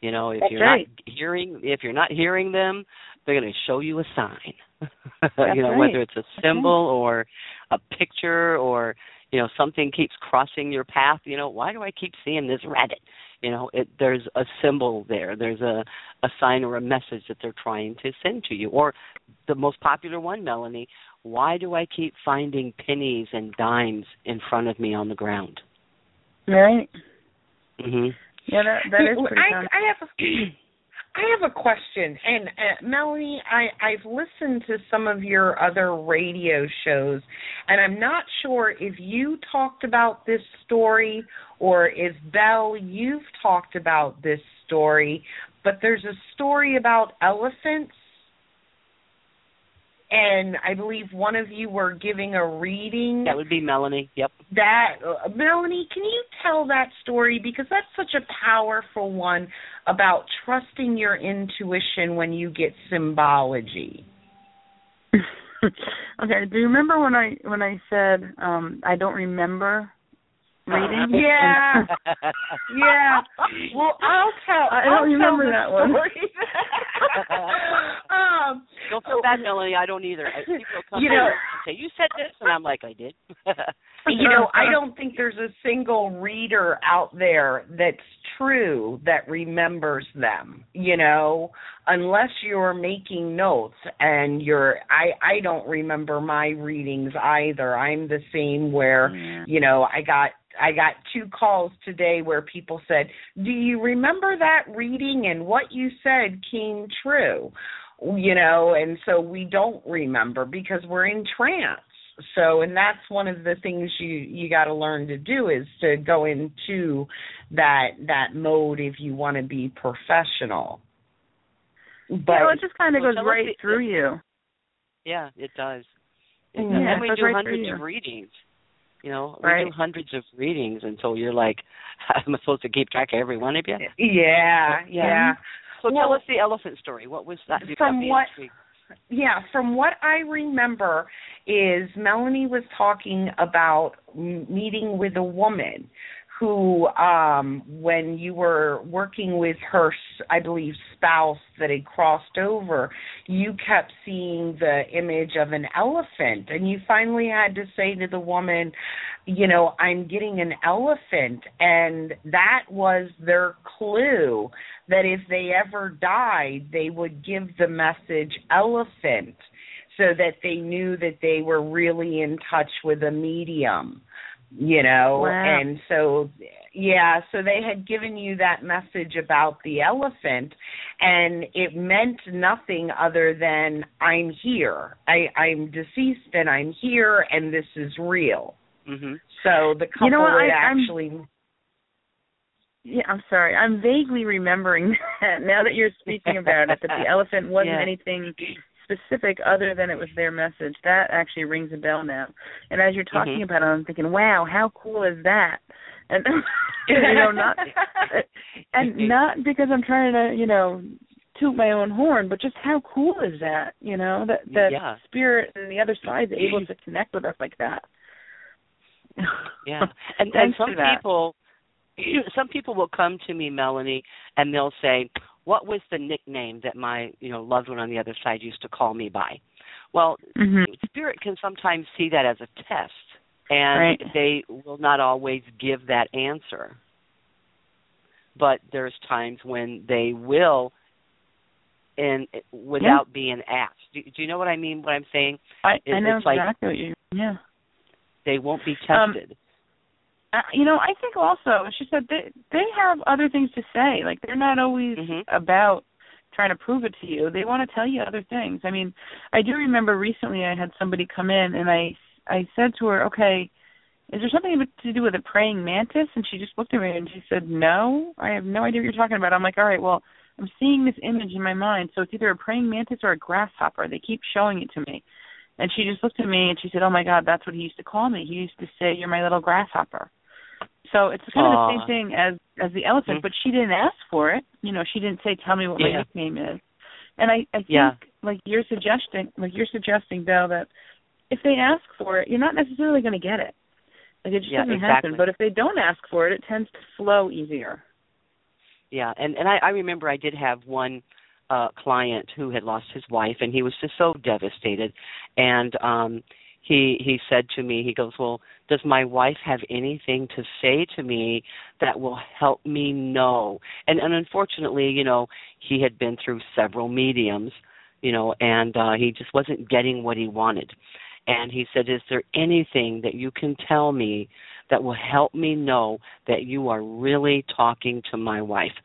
You know, if That's you're right. not hearing if you're not hearing them, they're going to show you a sign. you know, right. whether it's a symbol or a picture or you know something keeps crossing your path. You know, why do I keep seeing this rabbit? You know, it, there's a symbol there. There's a a sign or a message that they're trying to send to you. Or the most popular one, Melanie. Why do I keep finding pennies and dimes in front of me on the ground? Right. Mhm. Yeah, that that is pretty I, common. I have a, I have a question, and uh, Melanie, I I've listened to some of your other radio shows, and I'm not sure if you talked about this story or if Belle you've talked about this story, but there's a story about elephants and I believe one of you were giving a reading. That would be Melanie. Yep. That uh, Melanie, can you tell that story because that's such a powerful one about trusting your intuition when you get symbology. okay. Do you remember when I when I said um I don't remember reading. Yeah, yeah. Well, I'll tell. I I'll don't remember tell that one. um, Don't feel bad, Melanie. I don't either. I, people come You in know- and say, "You said this," and I'm like, "I did." You know, I don't think there's a single reader out there that's true that remembers them, you know, unless you're making notes and you're I I don't remember my readings either. I'm the same where, Yeah. you know, I got I got two calls today where people said, "Do you remember that reading and what you said came true?" You know, and so we don't remember because we're in trance so and that's one of the things you you got to learn to do is to go into that that mode if you want to be professional but yeah, well, it just kind of Well, goes right the- through you. yeah, it does. It Yeah, does. and it we do right hundreds of readings. You know, we Right. do hundreds of readings until you're like, I'm supposed to keep track of every one of you?" yeah yeah So tell Well- us the elephant story. What was that? You Yeah from what i remember is melanie was talking about meeting with a woman who um when you were working with her i believe spouse that had crossed over you kept seeing the image of an elephant. And you finally had to say to the woman you know i'm getting an elephant. And that was their clue that if they ever died they would give the message elephant so that they knew that they were really in touch with a medium you know Wow. and so yeah so they had given you that message about the elephant and it meant nothing other than i'm here i i'm deceased and i'm here and this is real Mhm. so the couple You know I- I'm- actually Yeah, I'm sorry. I'm vaguely remembering that now that you're speaking about it. That the elephant wasn't Yeah. anything specific other than it was their message. That actually rings a bell now. And as you're talking Mhm. about it, I'm thinking, wow, how cool is that? And you know, not and not because I'm trying to, you know, toot my own horn, but just how cool is that? You know, that that Yeah. spirit and the other side's able to connect with us like that. Yeah, and and some people, some people will come to me, Melanie, and they'll say, "What was the nickname that my you know loved one on the other side used to call me by?" Well, Mhm. spirit can sometimes see that as a test, and Right. they will not always give that answer. But there's times when they will, and without being asked. Do, do you know what I mean? What I'm saying? I, It- I know it's like- exactly what you. Yeah. They won't be Um, tested. Uh, you know, I think also she said they they have other things to say. Like they're not always Mhm. about trying to prove it to you. They want to tell you other things. I mean, I do remember recently I had somebody come in and I I said to her, "Okay, is there something to do with a praying mantis?" And she just looked at me and she said, "No, I have no idea what you're talking about." I'm like, "All right, well, I'm seeing this image in my mind, so it's either a praying mantis or a grasshopper. They keep showing it to me." And she just looked at me and she said, "Oh my God, that's what he used to call me. He used to say, "You're my little grasshopper." So it's kind of the same thing as as the elephant, Mhm. but she didn't ask for it. You know, she didn't say, "Tell me what my Yeah. nickname is." And I I think Yeah. like you're suggesting, like you're suggesting, Belle, that if they ask for it, you're not necessarily going to get it. Like it just Yeah, doesn't exactly. happen. But if they don't ask for it, it tends to flow easier. Yeah, and and I, I remember I did have one uh client who had lost his wife and he was just so devastated and um he he said to me he goes well does my wife have anything to say to me that will help me know? And and unfortunately you know he had been through several mediums you know and uh he just wasn't getting what he wanted. And he said is there anything that you can tell me that will help me know that you are really talking to my wife?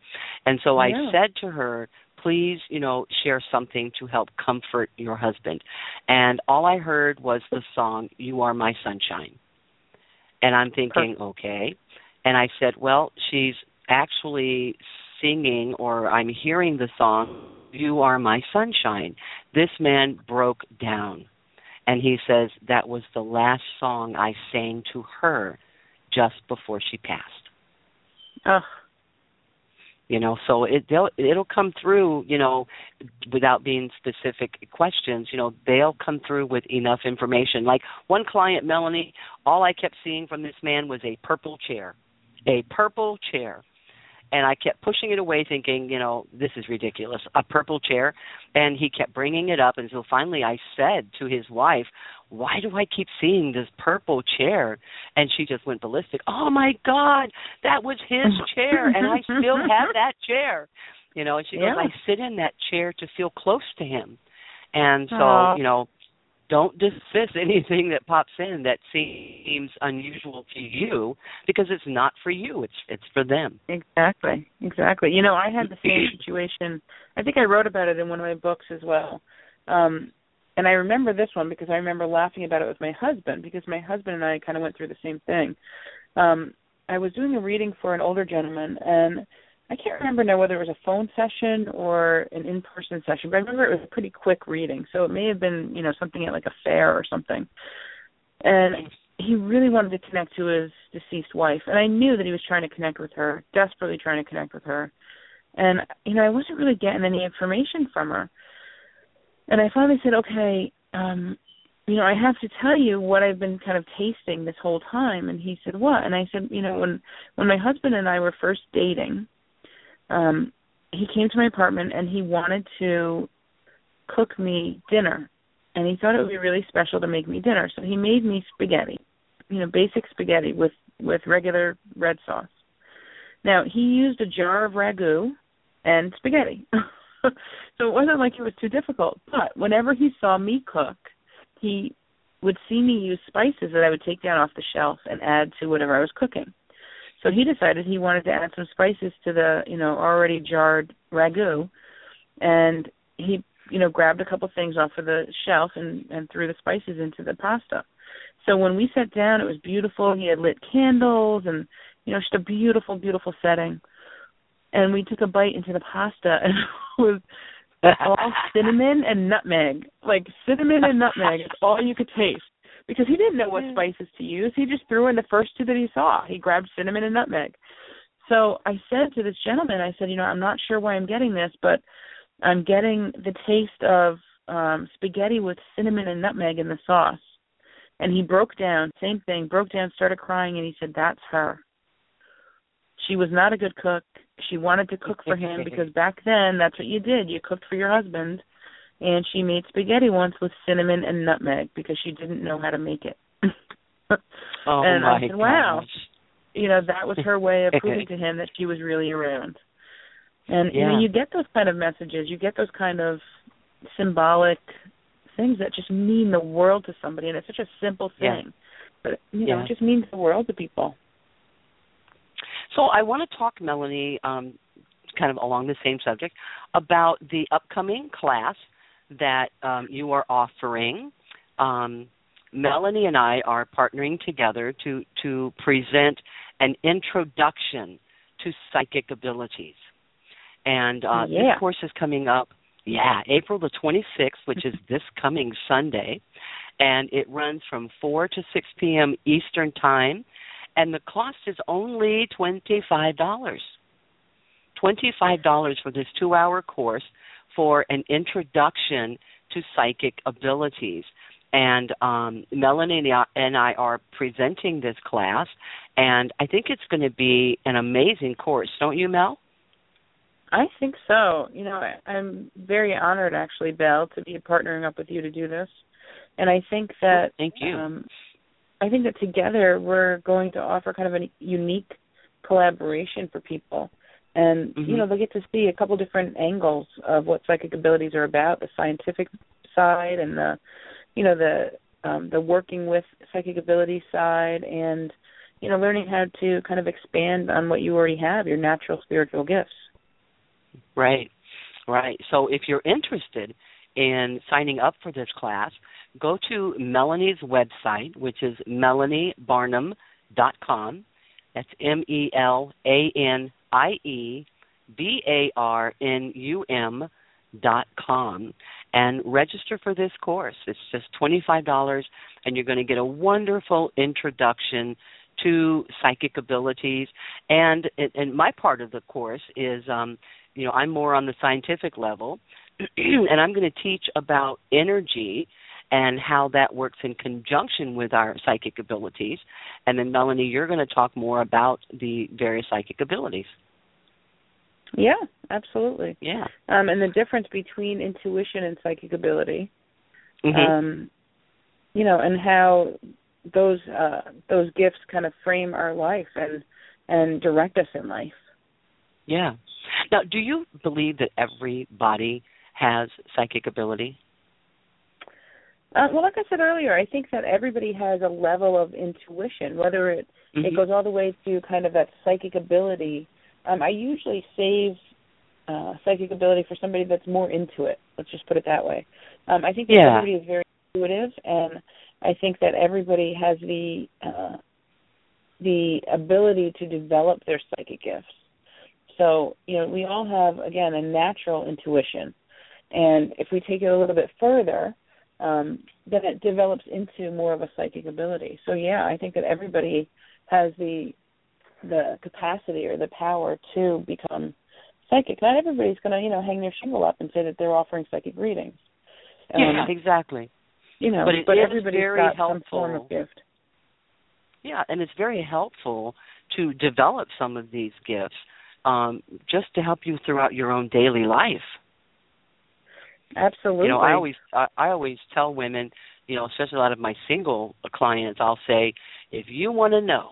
And so i said to her please you know share something to help comfort your husband. And all i heard was the song you are my sunshine. And i'm thinking okay. And i said well she's actually singing or i'm hearing the song you are my sunshine. This man broke down. And he says that was the last song i sang to her just before she passed. Ugh. You know so it they'll it'll come through you know without being specific questions you know they'll come through with enough information. Like one client melanie all i kept seeing from this man was a purple chair a purple chair and I kept pushing it away, thinking, you know, this is ridiculous. A purple chair, and he kept bringing it up until finally I said to his wife, "Why do I keep seeing this purple chair?" And she just went ballistic. Oh my God, that was his chair, and I still have that chair. You know, and she yeah. goes, "I sit in that chair to feel close to him." And so, Aww. you know, don't dismiss anything that pops in that seems unusual to you because it's not for you it's it's for them Exactly. Exactly. You know, I had the same situation. I think I wrote about it in one of my books as well. Um and I remember this one because I remember laughing about it with my husband because my husband and I kind of went through the same thing. Um I was doing a reading for an older gentleman and I can't remember now whether it was a phone session or an in-person session, but I remember it was a pretty quick reading. So it may have been, you know, something at like a fair or something. And he really wanted to connect to his deceased wife, and I knew that he was trying to connect with her, desperately trying to connect with her. And you know, I wasn't really getting any information from her. And I finally said, "Okay, um, you know, I have to tell you what I've been kind of tasting this whole time." And he said, "What?" And I said, "You know, when when my husband and I were first dating, um, he came to my apartment and he wanted to cook me dinner and he thought it would be really special to make me dinner. So he made me spaghetti, you know, basic spaghetti with with regular red sauce. Now he used a jar of ragu and spaghetti, so it wasn't like it was too difficult. But whenever he saw me cook, he would see me use spices that I would take down off the shelf and add to whatever I was cooking. So he decided he wanted to add some spices to the, you know, already jarred ragu, and he you know grabbed a couple things off of the shelf and and threw the spices into the pasta. So when we sat down it was beautiful. He had lit candles and you know just a beautiful beautiful setting. And we took a bite into the pasta and it was all cinnamon and nutmeg. Like cinnamon and nutmeg is all you could taste because he didn't know what spices to use he just threw in the first two that he saw he grabbed cinnamon and nutmeg so i said to this gentleman i said you know i'm not sure why i'm getting this but I'm getting the taste of um spaghetti with cinnamon and nutmeg in the sauce. And he broke down, same thing, broke down, started crying and he said, That's her. She was not a good cook. She wanted to cook for him because back then that's what you did. You cooked for your husband and she made spaghetti once with cinnamon and nutmeg because she didn't know how to make it. oh and my I said, Wow. gosh. You know, that was her way of proving to him that she was really around. And you know, you get those kind of messages, you get those kind of symbolic things that just mean the world to somebody and it's such a simple Yeah. thing. But you know, Yeah. it just means the world to people. So I want to talk, Melanie, um, kind of along the same subject, about the upcoming class that um, you are offering. Um, Melanie and I are partnering together to to present an introduction to psychic abilities, and uh, Yeah. this course is coming up. Yeah, April the 26th, which is this coming Sunday, and it runs from 4 to 6 p.m. Eastern Time and the cost is only twenty-five dollars. Twenty-five dollars for this two-hour course for an introduction to psychic abilities. And um, Melanie and I- are presenting this class, and I think it's going to be an amazing course, don't you, Mel? I think so. You know, I, I'm very honored actually, Belle, to be partnering up with you to do this. And I think that Thank you. um I think that together we're going to offer kind of a unique collaboration for people. And Mhm. you know, they'll get to see a couple different angles of what psychic abilities are about, the scientific side and the you know, the um the working with psychic ability side and you know, learning how to kind of expand on what you already have, your natural spiritual gifts. Right, right. So if you're interested in signing up for this class, go to Melanie's website, which is melaniebarnum.com. That's M E L A N I E B A R N U M dot com and register for this course. It's just twenty five dollars and you're going to get a wonderful introduction to psychic abilities, and and my part of the course is, um, you know, I'm more on the scientific level, and I'm going to teach about energy and how that works in conjunction with our psychic abilities. And then, Melanie, you're going to talk more about the various psychic abilities. Yeah, absolutely. Yeah. Um, and the difference between intuition and psychic ability. Mm-hmm. Um, you know, and how those uh, those gifts kind of frame our life and and direct us in life. Yeah. Now, do you believe that everybody has psychic ability? Uh, well, like I said earlier, I think that everybody has a level of intuition, whether it mm-hmm. it goes all the way to kind of that psychic ability. Um, I usually save uh, psychic ability for somebody that's more into it. Let's just put it that way. Um, I think that yeah. everybody is very intuitive, and I think that everybody has the uh, the ability to develop their psychic gifts. So, you know, we all have again a natural intuition, and if we take it a little bit further, um, then it develops into more of a psychic ability. So, yeah, I think that everybody has the the capacity or the power to become psychic. Not everybody's going to, you know, hang their shingle up and say that they're offering psychic readings. Um, yeah, exactly. You know, but, but everybody's very got helpful. some form of gift. Yeah, and it's very helpful to develop some of these gifts um, just to help you throughout your own daily life. Absolutely. You know, I always I, I always tell women, you know, especially a lot of my single clients, I'll say, if you want to know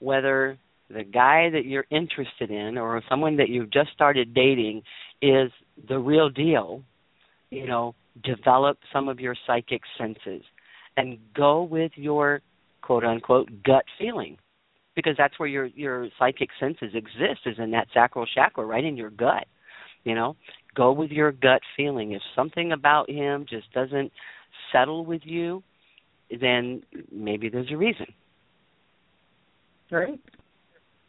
whether the guy that you're interested in or someone that you've just started dating is the real deal, you know, develop some of your psychic senses and go with your quote unquote gut feeling. Because that's where your your psychic senses exist is in that sacral chakra right in your gut you know? Go with your gut feeling. If something about him just doesn't settle with you then maybe there's a reason right.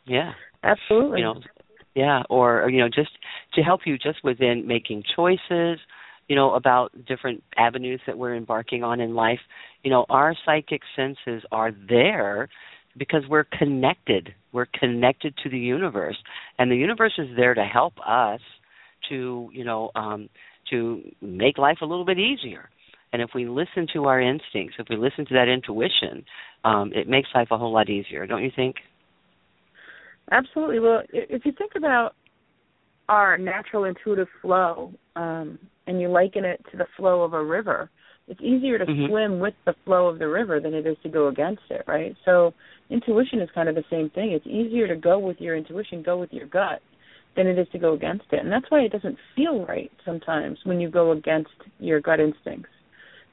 Yeah. Absolutely. You know yeah or, or you know just to help you just within making choices you know about different avenues that we're embarking on in life. You know our psychic senses are there because we're connected. We're connected to the universe. And the universe is there to help us to you know um to make life a little bit easier and if we listen to our instincts if we listen to that intuition um it makes life a whole lot easier don't you think absolutely well if you think about our natural intuitive flow um and you liken it to the flow of a river it's easier to mm-hmm. swim with the flow of the river than it is to go against it right so intuition is kind of the same thing it's easier to go with your intuition go with your gut than it is to go against it. And that's why it doesn't feel right sometimes when you go against your gut instincts.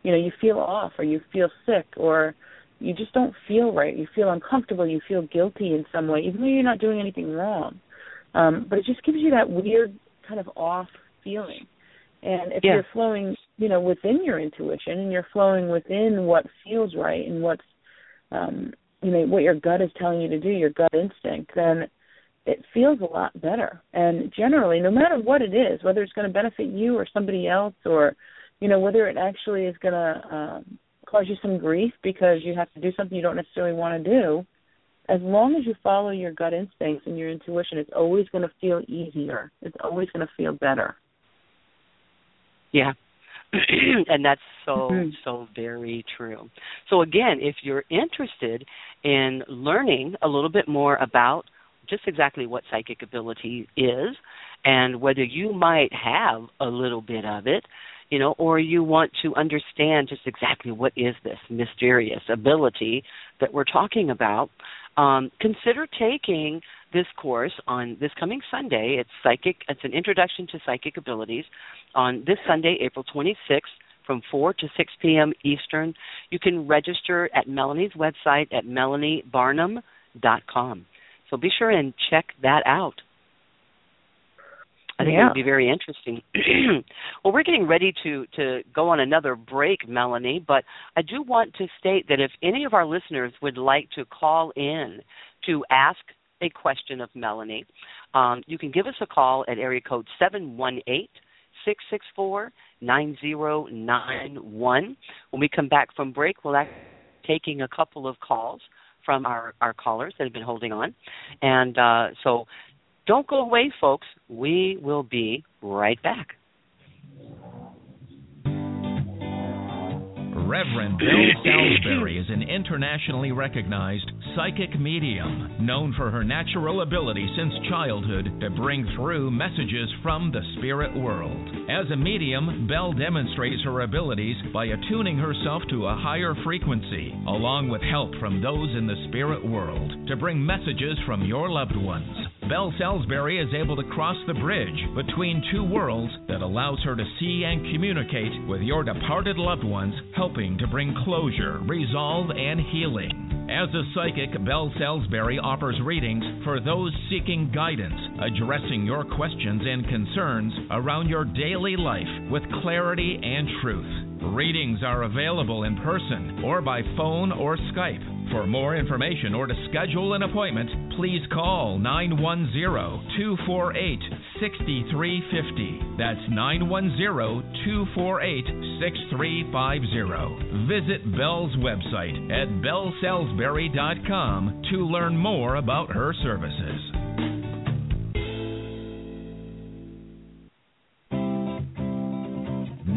You know, you feel off or you feel sick or you just don't feel right. You feel uncomfortable, you feel guilty in some way, even though you're not doing anything wrong. Um, but it just gives you that weird kind of off feeling. And if yeah. you're flowing, you know, within your intuition and you're flowing within what feels right and what's um you know, what your gut is telling you to do, your gut instinct, then it feels a lot better. And generally, no matter what it is, whether it's going to benefit you or somebody else, or you know whether it actually is going to um, cause you some grief because you have to do something you don't necessarily want to do, as long as you follow your gut instincts and your intuition, it's always going to feel easier. It's always going to feel better. Yeah. and that's so mm-hmm. so very true. So again, if you're interested in learning a little bit more about just exactly what psychic ability is and whether you might have a little bit of it you know or you want to understand just exactly what is this mysterious ability that we're talking about um, consider taking this course on this coming sunday it's psychic it's an introduction to psychic abilities on this sunday april 26th from 4 to 6 p.m. Eastern. You can register at Melanie's website at melaniebarnum.com. So be sure and check that out. I think yeah. it would be very interesting. well, we're getting ready to to go on another break, Melanie, but I do want to state that if any of our listeners would like to call in to ask a question of Melanie, um, you can give us a call at area code seven one eight six six four nine zero nine one. When we come back from break, we'll actually be taking a couple of calls from our our callers that have been holding on, and uh, so don't go away, folks. We will be right back. Reverend Belle Salisbury is an internationally recognized psychic medium known for her natural ability since childhood to bring through messages from the spirit world. As a medium, Belle demonstrates her abilities by attuning herself to a higher frequency, along with help from those in the spirit world, to bring messages from your loved ones. Belle Salisbury is able to cross the bridge between two worlds that allows her to see and communicate with your departed loved ones, helping to bring closure, resolve, and healing. As a psychic, Belle Salisbury offers readings for those seeking guidance, addressing your questions and concerns around your daily life with clarity and truth. Readings are available in person or by phone or Skype. For more information or to schedule an appointment, please call 910 248 6350. That's 910 248 6350. Visit Belle's website at bellesalisbury.com to learn more about her services.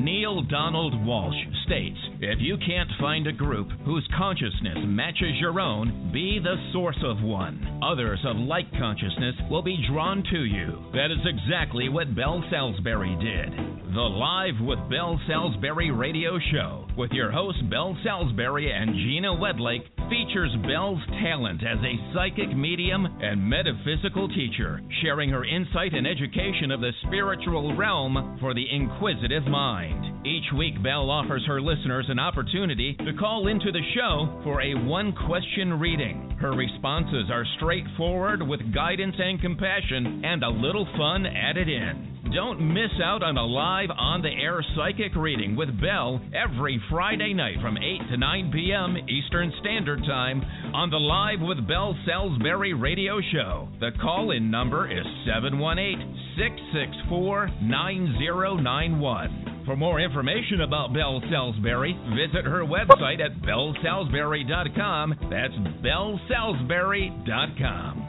Neale Donald Walsch states If you can't find a group whose consciousness matches your own, be the source of one. Others of like consciousness will be drawn to you. That is exactly what Belle Salisbury did. The Live with Belle Salisbury radio show with your hosts Belle Salisbury and Gina Wedlake features Belle's talent as a psychic medium and metaphysical teacher, sharing her insight and education of the spiritual realm for the inquisitive mind. Each week, Belle offers her listeners an opportunity to call into the show for a one question reading. Her responses are straightforward with guidance and compassion and a little fun added in. Don't miss out on a live on the air psychic reading with Belle every Friday night from 8 to 9 p.m. Eastern Standard Time on the Live with Belle Salisbury radio show. The call in number is 718 664 9091. For more information about Belle Salisbury, visit her website at bellesalisbury.com. That's bellesalisbury.com.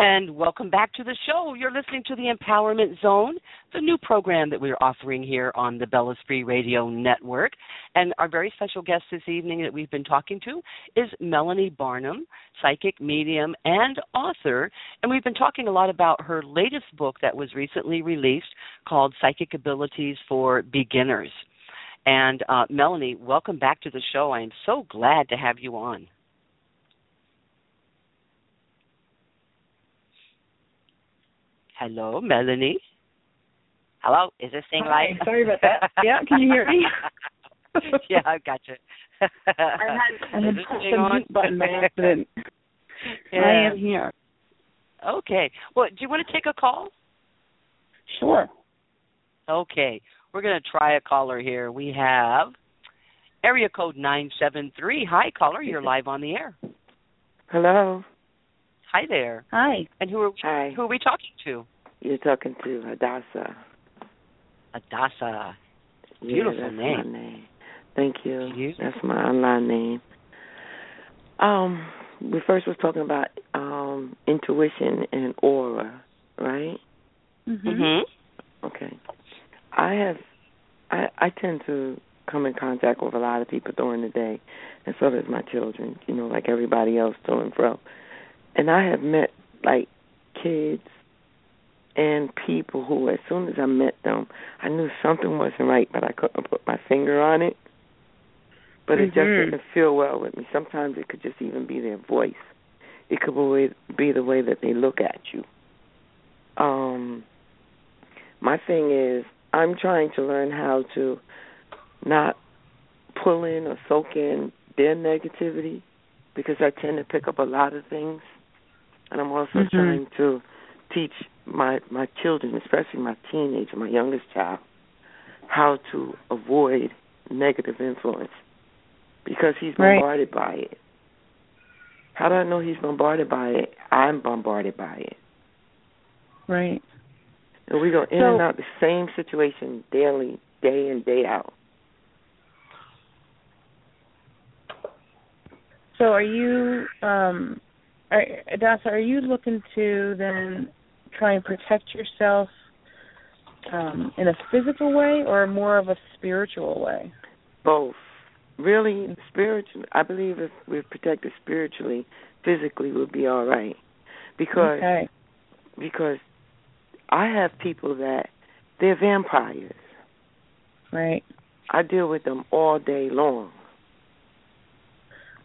And welcome back to the show. You're listening to the Empowerment Zone, the new program that we're offering here on the Bellesprit Radio Network. And our very special guest this evening that we've been talking to is Melanie Barnum, psychic medium and author. And we've been talking a lot about her latest book that was recently released called Psychic Abilities for Beginners. And uh, Melanie, welcome back to the show. I am so glad to have you on. Hello, Melanie. Hello, is this thing Hi, live? Sorry about that. Yeah, can you hear me? yeah, I got you. I had, I had Is this pushed thing the on? mute button by accident. Yeah. I am here. Okay. Well, do you want to take a call? Sure. Okay. We're going to try a caller here. We have area code 973. Hi, caller. You're live on the air. Hello. Hi there. Hi. And who are, Hi. who are we talking to? You're talking to Hadassah. Adasa. Yeah, Beautiful that's name. My name. Thank you. You? That's my online name. Um, we first was talking about um intuition and aura, right? Mm-hmm. Mm-hmm. Okay. I have I I tend to come in contact with a lot of people during the day and so does my children, you know, like everybody else to and fro. And I have met like kids and people who as soon as I met them I knew something wasn't right but I couldn't put my finger on it. But it just Mhm. didn't feel well with me. Sometimes it could just even be their voice. It could be be the way that they look at you. Um my thing is I'm trying to learn how to not pull in or soak in their negativity because I tend to pick up a lot of things. And I'm also Mhm. trying to teach my my children, especially my teenager, my youngest child, how to avoid negative influence because he's Right. bombarded by it. How do I know he's bombarded by it? I'm bombarded by it. Right. And we go in So- and out the same situation daily, day in, day out. So are you um are are you looking to then try and protect yourself um in a physical way or more of a spiritual way? Both. Really spiritual I believe if we're protected spiritually, physically we'll be all right. Because okay. because I have people that they're vampires. Right. I deal with them all day long.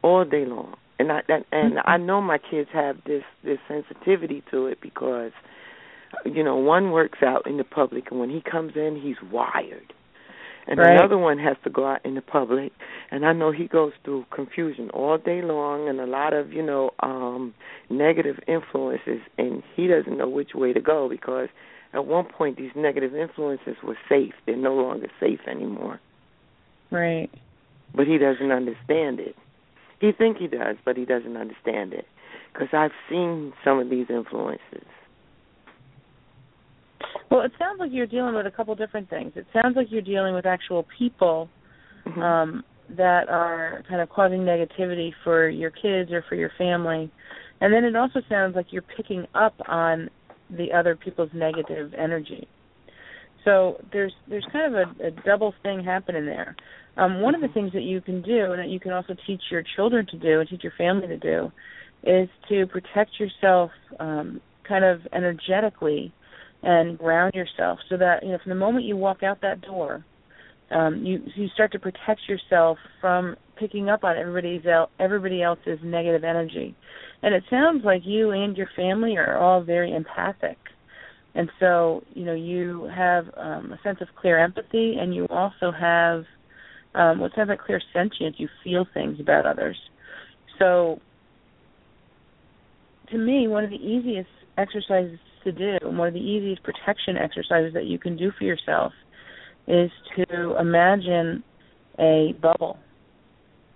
All day long. And I and, and I know my kids have this this sensitivity to it because you know, one works out in the public and when he comes in he's wired. And right. another one has to go out in the public and I know he goes through confusion all day long and a lot of, you know, um negative influences and he doesn't know which way to go because at one point these negative influences were safe. They're no longer safe anymore. Right. But he doesn't understand it. He think he does, but he doesn't understand it. Because I've seen some of these influences. Well, it sounds like you're dealing with a couple different things. It sounds like you're dealing with actual people mm-hmm. um, that are kind of causing negativity for your kids or for your family. And then it also sounds like you're picking up on the other people's negative energy. So there's there's kind of a, a double thing happening there. Um, one of the things that you can do, and that you can also teach your children to do, and teach your family to do, is to protect yourself, um, kind of energetically, and ground yourself, so that you know from the moment you walk out that door, um, you you start to protect yourself from picking up on everybody's el- everybody else's negative energy. And it sounds like you and your family are all very empathic. And so, you know, you have um, a sense of clairempathy, and you also have um, what sounds like clear sentience. You feel things about others. So, to me, one of the easiest exercises to do, one of the easiest protection exercises that you can do for yourself, is to imagine a bubble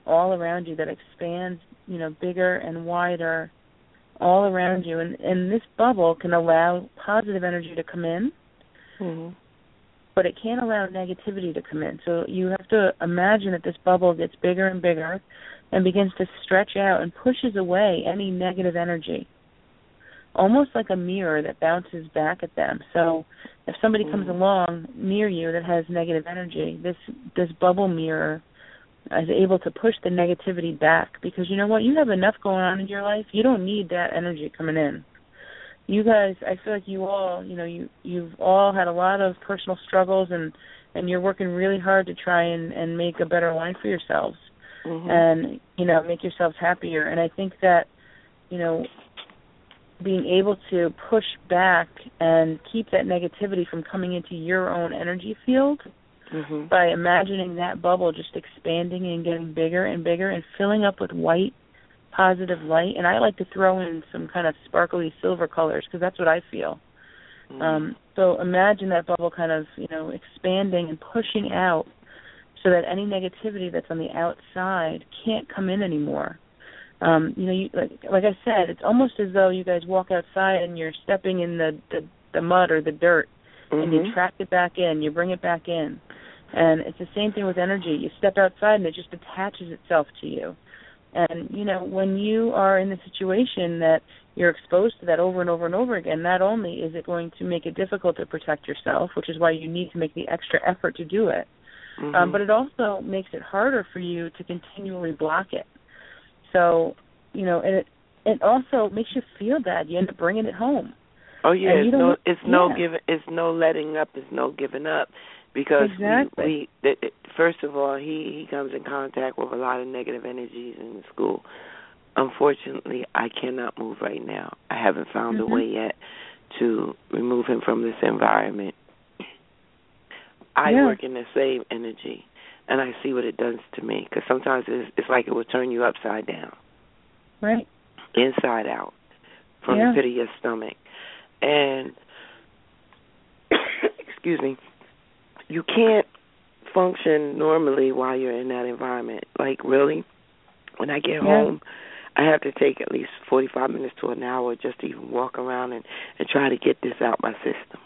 all around you that expands, you know, bigger and wider all around you and and this bubble can allow positive energy to come in. Mm-hmm. But it can't allow negativity to come in. So you have to imagine that this bubble gets bigger and bigger and begins to stretch out and pushes away any negative energy. Almost like a mirror that bounces back at them. So if somebody mm-hmm. comes along near you that has negative energy, this this bubble mirror is able to push the negativity back because you know what you have enough going on in your life. You don't need that energy coming in. You guys i feel like you all you know you you've all had a lot of personal struggles and and you're working really hard to try and and make a better life for yourselves mm-hmm. and you know make yourselves happier. And i think that you know being able to push back and keep that negativity from coming into your own energy field mm-hmm. by imagining that bubble just expanding and getting bigger and bigger and filling up with white positive light and I like to throw in some kind of sparkly silver colors because that's what I feel. Mm-hmm. Um so imagine that bubble kind of, you know, expanding and pushing out so that any negativity that's on the outside can't come in anymore. Um, you know, you, like, like I said, it's almost as though you guys walk outside and you're stepping in the the, the mud or the dirt, mm-hmm. and you track it back in, you bring it back in. And it's the same thing with energy. You step outside and it just attaches itself to you. And you know, when you are in the situation that you're exposed to that over and over and over again, not only is it going to make it difficult to protect yourself, which is why you need to make the extra effort to do it, mm-hmm. um, but it also makes it harder for you to continually block it. So, you know, and it it also makes you feel bad. You end up bringing it home. Oh yeah, it's no, it's no yeah. giving, it's no letting up, it's no giving up because exactly. we, we first of all he he comes in contact with a lot of negative energies in the school. Unfortunately, I cannot move right now. I haven't found mm-hmm. a way yet to remove him from this environment. I yeah. work in the same energy, and I see what it does to me. Because sometimes it's, it's like it will turn you upside down, right, inside out, from yeah. the pit of your stomach, and excuse me, you can't function normally while you're in that environment. Like really, when I get yeah. home, I have to take at least 45 minutes to an hour just to even walk around and and try to get this out my system.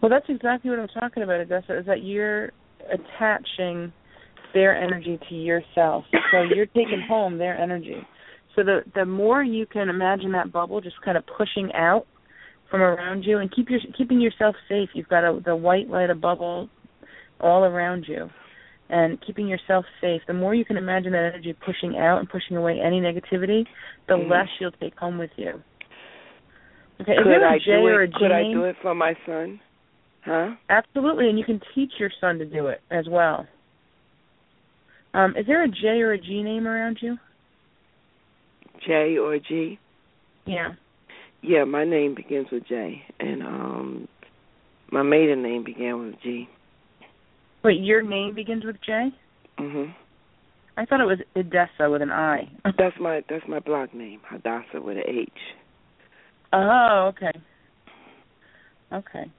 Well, that's exactly what I'm talking about, Odessa, is that you're attaching their energy to yourself. So you're taking home their energy. So the the more you can imagine that bubble just kind of pushing out from around you and keep your keeping yourself safe. You've got a, the white light of bubble all around you and keeping yourself safe. The more you can imagine that energy pushing out and pushing away any negativity, the mm-hmm. less you'll take home with you. Okay, could is there a I J or a G Could? I do it for my son? Huh? Absolutely, and you can teach your son to do it as well. Um, is there a J or a G name around you? J or G? Yeah. Yeah, my name begins with J, and um, my maiden name began with G. Wait, your name begins with J? Mhm. I thought it was Edessa with an I. that's my that's my blog name, Hadassah with an H. Oh, okay. Okay.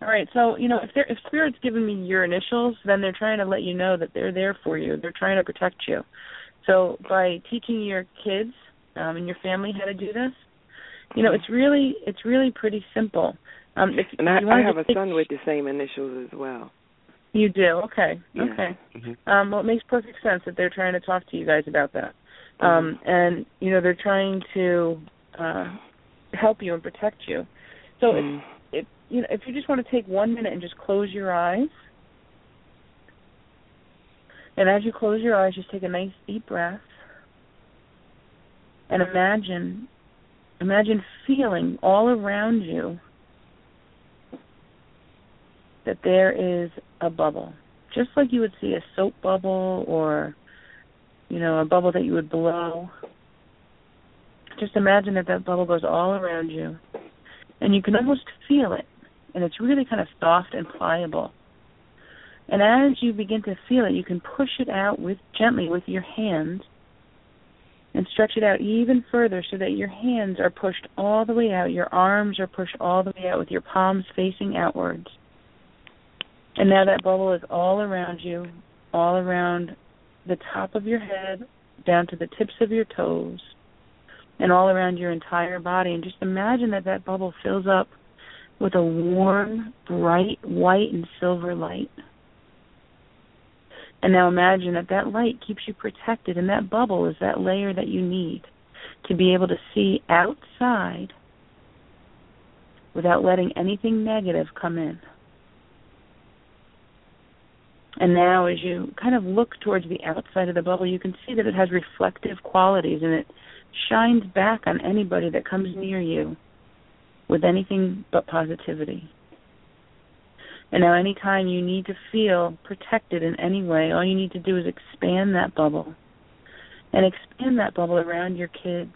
All right. So, you know, if they're if spirit's giving me your initials, then they're trying to let you know that they're there for you. They're trying to protect you. So, by teaching your kids um and your family how to do this, you know, it's really it's really pretty simple. Um if and I, I have a take, son with the same initials as well. You do. Okay. Yeah. Okay. Mm-hmm. Um well, it makes perfect sense that they're trying to talk to you guys about that. Mm-hmm. Um and you know, they're trying to uh help you and protect you. So mm-hmm. if if you know if you just want to take one minute and just close your eyes, and as you close your eyes, just take a nice deep breath, and imagine imagine feeling all around you that there is a bubble, just like you would see a soap bubble or you know a bubble that you would blow. Just imagine that that bubble goes all around you and you can almost feel it. And it's really kind of soft and pliable. And as you begin to feel it you can push it out with gently with your hands and stretch it out even further so that your hands are pushed all the way out your arms are pushed all the way out with your palms facing outwards and now that bubble is all around you all around the top of your head down to the tips of your toes and all around your entire body. And just imagine that that bubble fills up with a warm, bright white and silver light. And now imagine that that light keeps you protected, and that bubble is that layer that you need to be able to see outside without letting anything negative come in. And now, as you kind of look towards the outside of the bubble, you can see that it has reflective qualities and it shines back on anybody that comes near you with anything but positivity. And now, anytime you need to feel protected in any way, all you need to do is expand that bubble and expand that bubble around your kids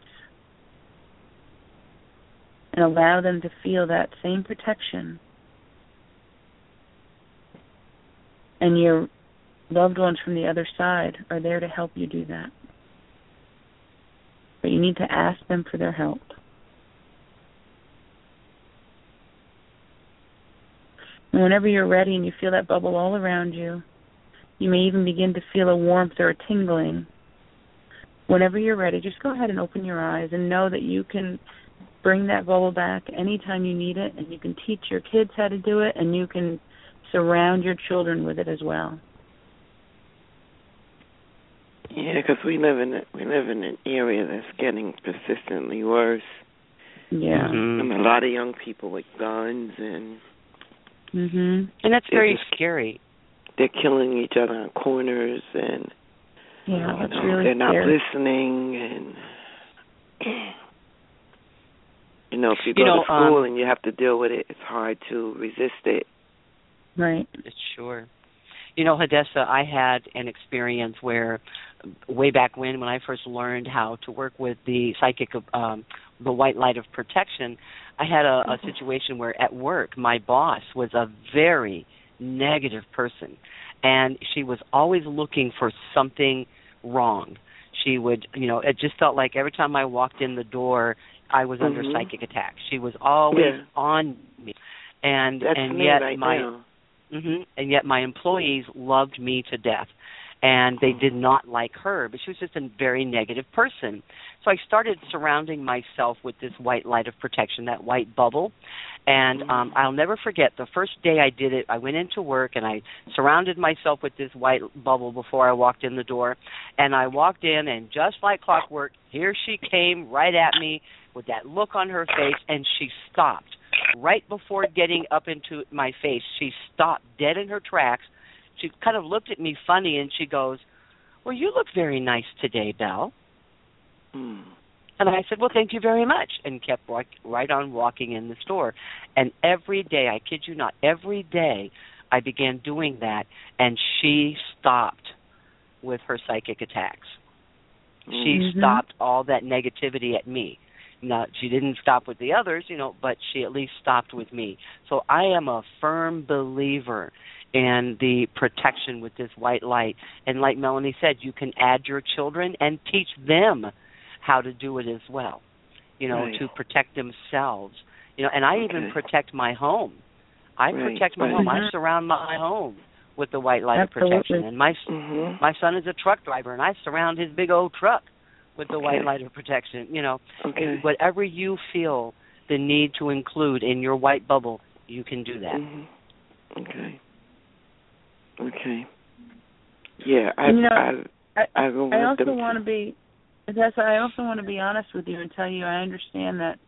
and allow them to feel that same protection. And your loved ones from the other side are there to help you do that but you need to ask them for their help. And whenever you're ready and you feel that bubble all around you, you may even begin to feel a warmth or a tingling. Whenever you're ready, just go ahead and open your eyes and know that you can bring that bubble back anytime you need it, and you can teach your kids how to do it, and you can surround your children with it as well. Yeah, because we live in a, we live in an area that's getting persistently worse. Yeah, mm-hmm. and a lot of young people with guns and. Mhm. And that's very just, scary. They're killing each other on corners, and yeah, that's know, really they're not scary. listening, and you know, if you go You know, to school um, and you have to deal with it, it's hard to resist it. Right. Sure. You know, Hadessa, I had an experience where way back when when I first learned how to work with the psychic um the white light of protection, I had a, a situation where at work my boss was a very negative person and she was always looking for something wrong. She would, you know, it just felt like every time I walked in the door I was under Mhm. psychic attack. She was always Yeah. on me. And That's and me yet right my now. hmm And yet my employees loved me to death. and they did not like her, but she was just a very negative person. So I started surrounding myself with this white light of protection, that white bubble. And Mm-hmm. um I'll never forget the first day I did it, I went into work and I surrounded myself with this white bubble before I walked in the door. And I walked in and just like clockwork, here she came right at me with that look on her face and she stopped right before getting up into my face. She stopped dead in her tracks. She kind of looked at me funny and she goes, "Well, you look very nice today, Belle." Mm. And I said, "Well, thank you very much," and kept walk, right on walking in the store. And every day, I kid you not, every day I began doing that, and she stopped with her psychic attacks. She Mhm. stopped all that negativity at me. Now, she didn't stop with the others, you know, but she at least stopped with me. So I am a firm believer in the protection with this white light. And like Melanie said, you can add your children and teach them how to do it as well. You know, Right. to protect themselves. You know, and I even protect my home. I Right, protect my right. home. I Mhm. surround my home with the white light Absolutely. of protection. And my Mhm. my son is a truck driver, and I surround his big old truck with the Okay. white light of protection. You know, Okay. whatever you feel the need to include in your white bubble, you can do that. Mhm. Okay. Okay. Yeah, I You know, I I- I don't I also want to be that's I also want to be honest with you and tell you I understand that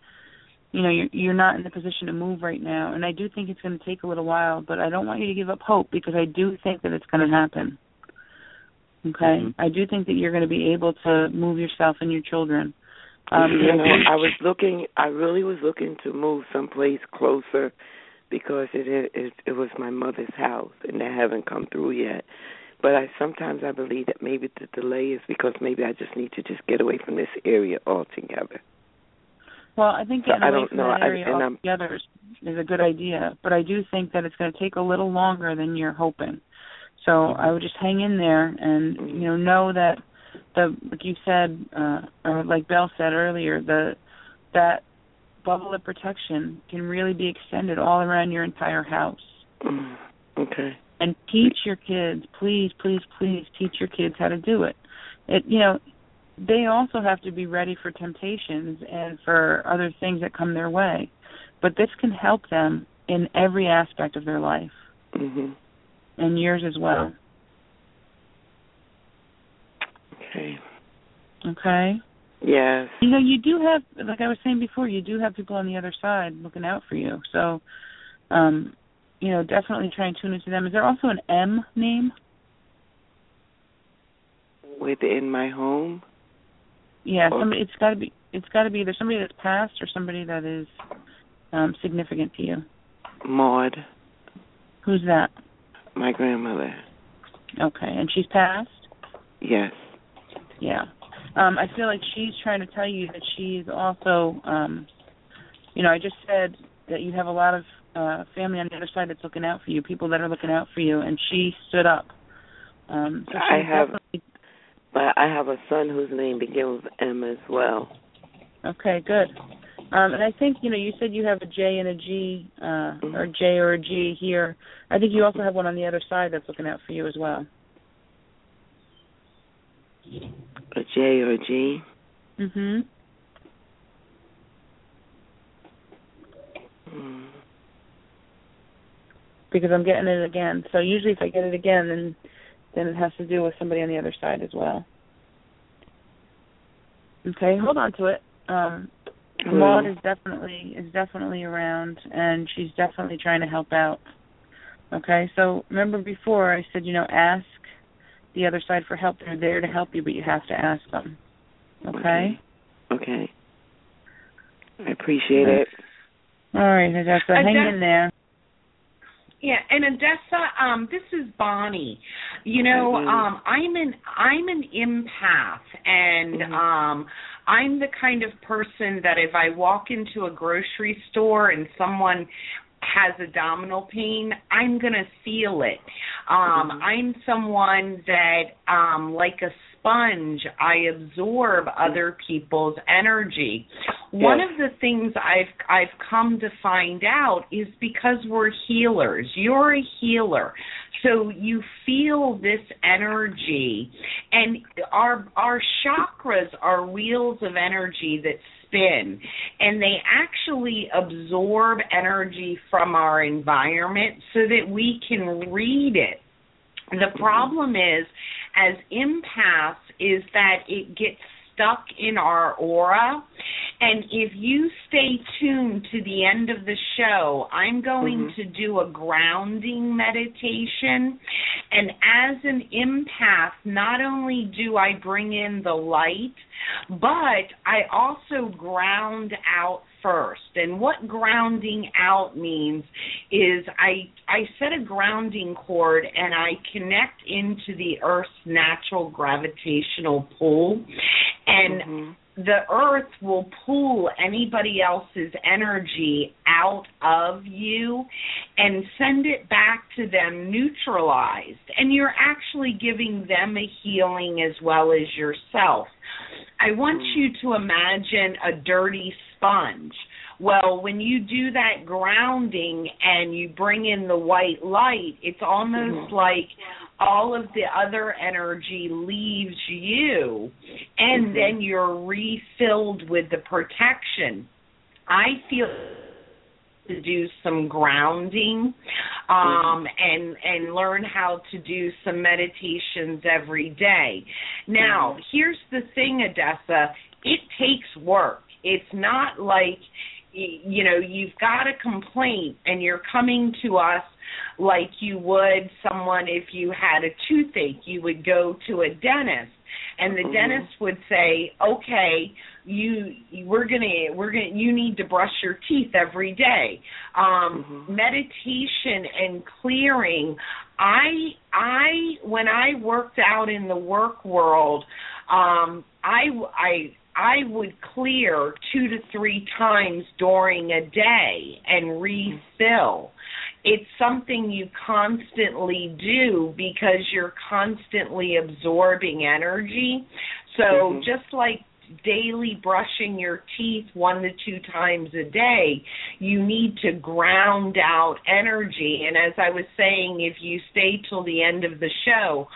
you know you're you're not in the position to move right now and I do think it's going to take a little while but I don't want you to give up hope because I do think that it's going to happen. Okay? Mhm. I do think that you're going to be able to move yourself and your children. Um you know, I was looking. I really was looking to move someplace closer because it it it was my mother's house, and they haven't come through yet. But I sometimes I believe that maybe the delay is because maybe I just need to just get away from this area altogether. Well, I think So getting I away from know, that I- area and I'm- altogether is, is a good idea, but I do think that it's going to take a little longer than you're hoping. So I would just hang in there and you know know that the like you said, uh, or like Belle said earlier, the that bubble of protection can really be extended all around your entire house. Mm, okay. And teach your kids, please, please, please teach your kids how to do it. It you know, they also have to be ready for temptations and for other things that come their way. But this can help them in every aspect of their life Mhm. and yours as well. Okay. Okay? Yes. You know, you do have like I was saying before, you do have people on the other side looking out for you. So um you know, definitely try and tune into them. Is there also an M name? Within my home. Yeah, Okay. somebody it's gotta be it's gotta be either somebody that's passed or somebody that is um significant to you. Maud, Who's that? my grandmother. Okay. And she's passed? Yes. Yeah. Um, I feel like she's trying to tell you that she's also, um, you know, I just said that you have a lot of uh, family on the other side that's looking out for you, people that are looking out for you, and she stood up. Um, so I have- definitely But I have a son whose name begins with M as well. okay. Good. Um, and I think you know you said you have a J and a G, uh, or a J or a G here. I think you also have one on the other side that's looking out for you as well. A J or a G. Mhm. Mm. Because I'm getting it again. So usually if I get it again, then then it has to do with somebody on the other side as well. Okay, hold on to it. Um, Maud is definitely is definitely around, and she's definitely trying to help out. Okay, so remember before I said you know ask the other side for help. They're there to help you, but you have to ask them. Okay. Okay. I appreciate it. All right, Odessa, hang in there. Yeah, and Odessa, um, this is Bonnie. You know, Mhm. um, I'm an I'm an empath, and Mhm. um, I'm the kind of person that if I walk into a grocery store and someone has abdominal pain, I'm gonna feel it. Um, Mhm. I'm someone that, um, like a sponge, I absorb other people's energy. One of the things I've I've come to find out is because we're healers. You're a healer. So you feel this energy and our our chakras are wheels of energy that spin and they actually absorb energy from our environment so that we can read it. The problem is as empaths is that it gets stuck in our aura. And if you stay tuned to the end of the show, I'm going mm-hmm. to do a grounding meditation. And as an empath, not only do I bring in the light, but I also ground out first. And what grounding out means is I I set a grounding cord and I connect into the earth's natural gravitational pull and mm-hmm the earth will pull anybody else's energy out of you and send it back to them neutralized. And you're actually giving them a healing as well as yourself. I want mm. you to imagine a dirty sponge. Well, when you do that grounding and you bring in the white light, it's almost mm-hmm. like all of the other energy leaves you and mm-hmm. then you're refilled with the protection. I feel to do some grounding um mm-hmm. and and learn how to do some meditations every day. Now, mm-hmm. here's the thing, Adessa, it takes work. It's not like you know, you've got a complaint and you're coming to us like you would someone if you had a toothache, you would go to a dentist and the mm-hmm. dentist would say, "Okay, you we're going to we're going you need to brush your teeth every day." Um mm-hmm. meditation and clearing I I when I worked out in the work world, um I I I would clear two to three times during a day and refill. It's something you constantly do because you're constantly absorbing energy. So mm-hmm. just like daily brushing your teeth one to two times a day, you need to ground out energy. And as I was saying, if you stay till the end of the show,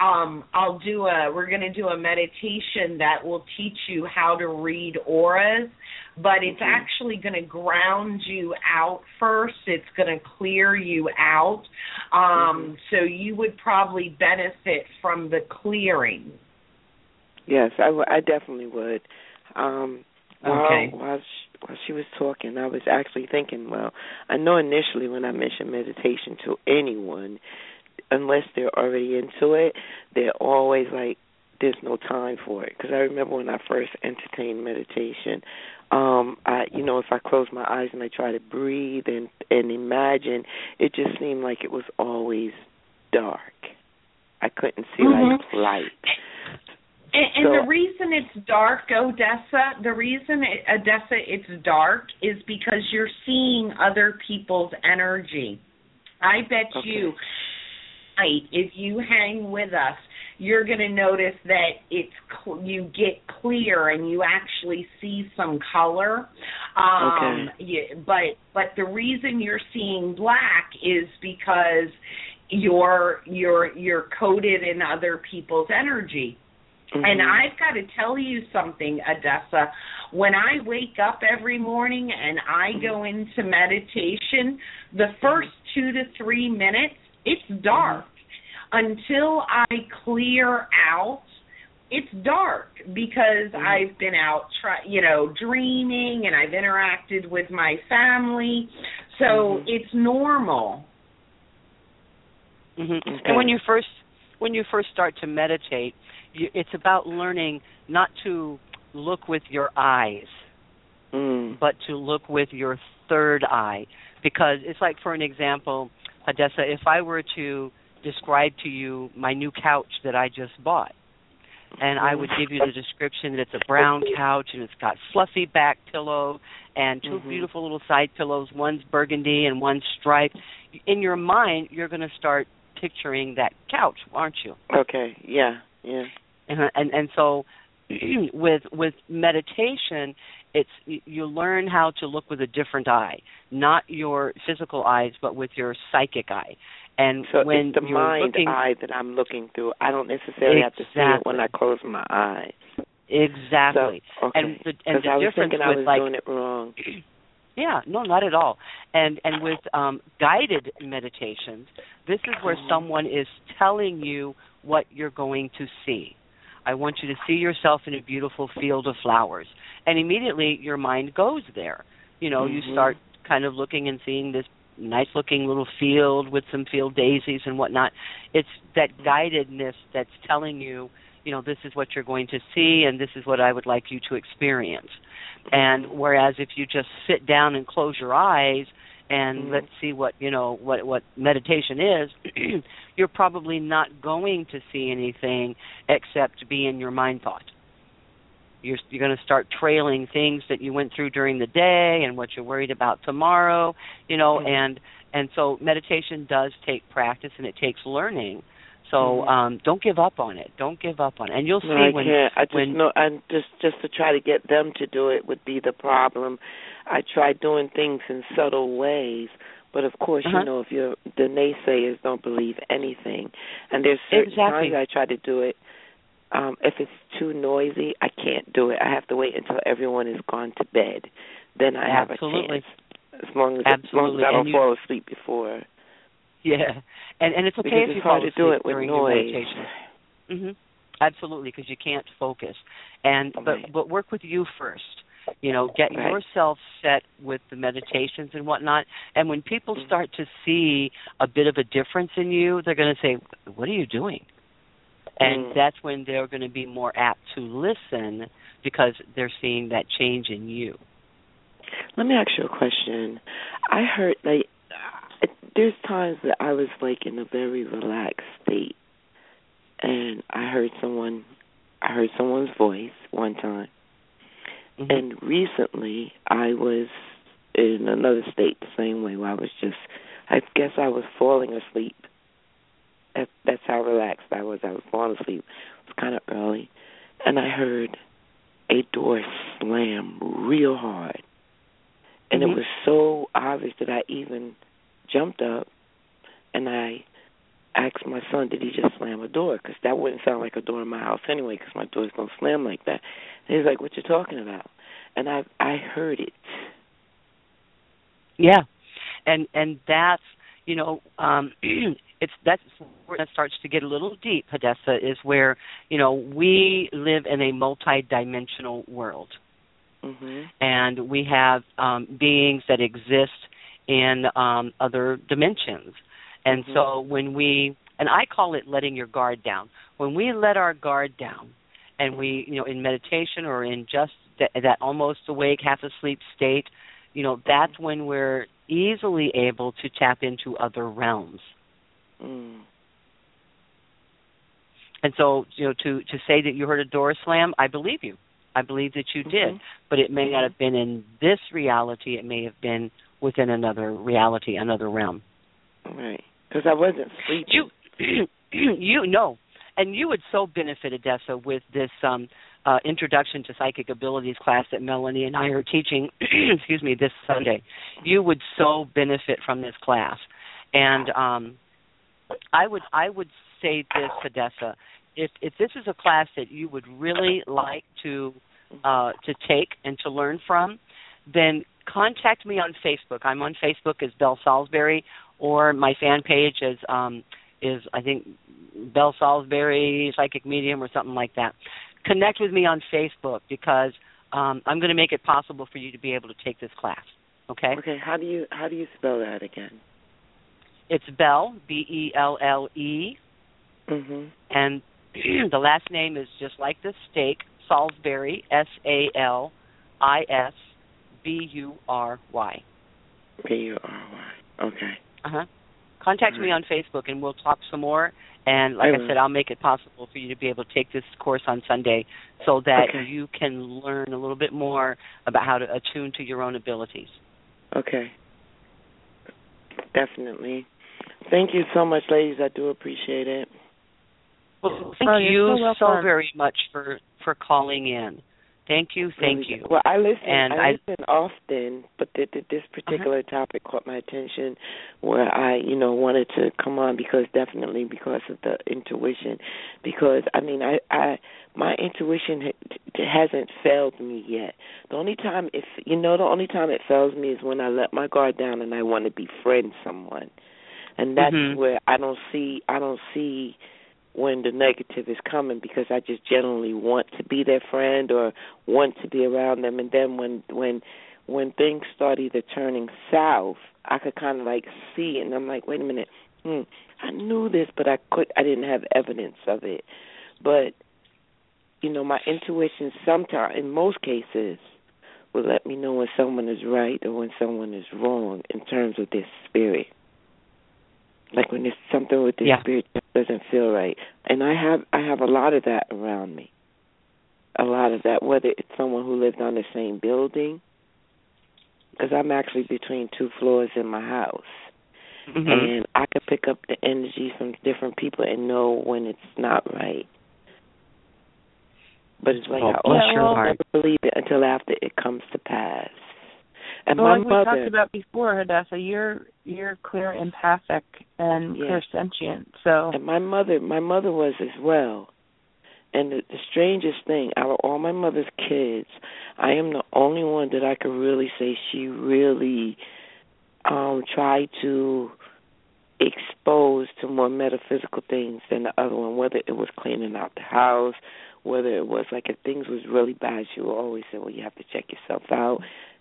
um, I'll do a we're going to do a meditation that will teach you how to read auras, but it's mm-hmm. actually going to ground you out first. It's going to clear you out. Um, mm-hmm. so you would probably benefit from the clearing. Yes, I, w- I definitely would. Um, okay. While, while, she, while she was talking, I was actually thinking, well, I know initially when I mentioned meditation to anyone, unless they're already into it, they're always like, there's no time for it. Because I remember when I first entertained meditation, um, I, you know, if I close my eyes and I try to breathe and and imagine, it just seemed like it was always dark. I couldn't see mm-hmm. like light. And, and so, the reason it's dark, Odessa, the reason it, Odessa it's dark is because you're seeing other people's energy. I bet okay. you night, if you hang with us, you're going to notice that it's cl- you get clear and you actually see some color. Um, okay. You, but but the reason you're seeing black is because you're you're you're coated in other people's energy. Mm-hmm. And I've got to tell you something, Adessa. When I wake up every morning and I go into meditation, the first two to three minutes, it's dark until I clear out it's dark because mm-hmm. I've been out try you know dreaming and I've interacted with my family so mm-hmm. it's normal mm-hmm. okay. and when you first when you first start to meditate you, it's about learning not to look with your eyes mm. but to look with your third eye because it's like for an example Odessa if I were to describe to you my new couch that I just bought. And I would give you the description that it's a brown couch and it's got fluffy back pillow and 2 mm-hmm. beautiful little side pillows. One's burgundy and one's striped. In your mind, you're going to start picturing that couch, aren't you? Okay. Yeah. Yeah. And and, and so with with meditation, it's you learn how to look with a different eye not your physical eyes but with your psychic eye And so when it's the you're mind looking, eye that I'm looking through. I don't necessarily have to see it when I close my eyes. Exactly. So, okay. And the and the I was difference thinking I was like doing it wrong. Yeah, no, not at all. And and with um guided meditations, this is where Mhm. someone is telling you what you're going to see. I want you to see yourself in a beautiful field of flowers. And immediately your mind goes there. You know, you Mhm. start kind of looking and seeing this nice looking little field with some field daisies and whatnot. It's that guidedness that's telling you, you know, this is what you're going to see and this is what I would like you to experience. And whereas if you just sit down and close your eyes and Mhm. let's see what you know what what meditation is, you're probably not going to see anything except be in your mind thought. You're you're going to start trailing things that you went through during the day and what you're worried about tomorrow, you know, Mhm. and and so meditation does take practice and it takes learning. So Mhm. um don't give up on it. Don't give up on it. And you'll No, see I when can't. I just when know. I just just to try to get them to do it would be the problem. I try doing things in subtle ways, but of course, Uh-huh. you know, if you're the naysayers don't believe anything, and there's certain Exactly. times I try to do it. Um, if it's too noisy, I can't do it. I have to wait until everyone is gone to bed. Then I have Absolutely. a chance. As long as as long as I don't you- fall asleep before. Yeah, and and it's okay because if you fall to do it with during noise. your meditation. Mhm. Absolutely, because you can't focus. And but Right. but work with you first. You know, get Right. yourself set with the meditations and whatnot. And when people Mhm. start to see a bit of a difference in you, they're going to say, "What are you doing?" And Mm. that's when they're going to be more apt to listen because they're seeing that change in you. Let me ask you a question. I heard like there's times that I was like in a very relaxed state, and I heard someone, I heard someone's voice one time, Mhm. and recently I was in another state the same way where I was just, I guess I was falling asleep. That, that's how relaxed I was. I was falling asleep. It was kind of early, and I heard a door slam real hard and Mhm. it was so obvious that I even jumped up and I asked my son, "Did he just slam a door?" Because that wouldn't sound like a door in my house anyway, because my doors don't slam like that. And he's like, "What you talking about?" And I I heard it. Yeah, and and that's you know um, it's that's where that starts to get a little deep. Hadessa is where you know we live in a multi-dimensional world, Mhm. and we have um, beings that exist in um, other dimensions. And Mhm. so when we and I call it letting your guard down. When we let our guard down, and we you know in meditation or in just that, that almost awake, half asleep state, you know that's when we're easily able to tap into other realms. Mm. And so, you know, to to say that you heard a door slam, I believe you. I believe that you did, Mhm. but it may not have been in this reality. It may have been within another reality, another realm. Right. Because I wasn't sleeping. You, you know, and you would so benefit, Odessa, with this um, uh, introduction to psychic abilities class that Melanie and I are teaching. excuse me, this Sunday. You would so benefit from this class, and um, I would I would say this, Odessa. If if this is a class that you would really like to uh, to take and to learn from, then contact me on Facebook. I'm on Facebook as Belle Salisbury, or my fan page is um, is I think Belle Salisbury Psychic Medium or something like that. Connect with me on Facebook because um, I'm going to make it possible for you to be able to take this class. Okay? Okay. How do you how do you spell that again? It's Belle B E L L E, Mhm. and the last name is just like the steak Salisbury S A L I S B U R Y. B U R Y. Okay. Uh huh. Contact me on Facebook and we'll talk some more. And like I I, said, I'll make it possible for you to be able to take this course on Sunday so that Okay. you can learn a little bit more about how to attune to your own abilities. Okay. Definitely. Thank you so much, ladies. I do appreciate it. Well, thank Oh, you're you so so very much for for calling in. Thank you, thank you. Well, I listen. And I, I- listen often, but th- th- this particular topic caught my attention, where I, you know, wanted to come on because definitely because of the intuition. Because I mean, I, I, my intuition ha- hasn't failed me yet. The only time, if you know, the only time it fails me is when I let my guard down and I want to befriend someone, and that's Mhm. where I don't see, I don't see when the negative is coming because I just generally want to be their friend or want to be around them. And then when when when things start either turning south, I could kind of like see and I'm like, wait a minute, hmm, I knew this but I could I didn't have evidence of it. But you know, my intuition sometimes in most cases will let me know when someone is right or when someone is wrong in terms of their spirit like when there's something with the Yeah. spirit that doesn't feel right. And i have i have a lot of that around me. A lot of that whether it's someone who lives on the same building because i'm actually between two floors in my house. Mhm. and i can pick up the energy from different people and know when it's not right. But it's like Oh, i always never believe it until after it comes to pass and well, my like we mother talked about before, Hadassah, you're you're clairempathic and Yeah. clear sentient. So And my mother, my mother was as well. And the, the strangest thing, out of all my mother's kids, I am the only one that I could really say she really um tried to expose to more metaphysical things than the other one, whether it was cleaning out the house, whether it was like if things was really bad, she would always say, Well, you have to check yourself out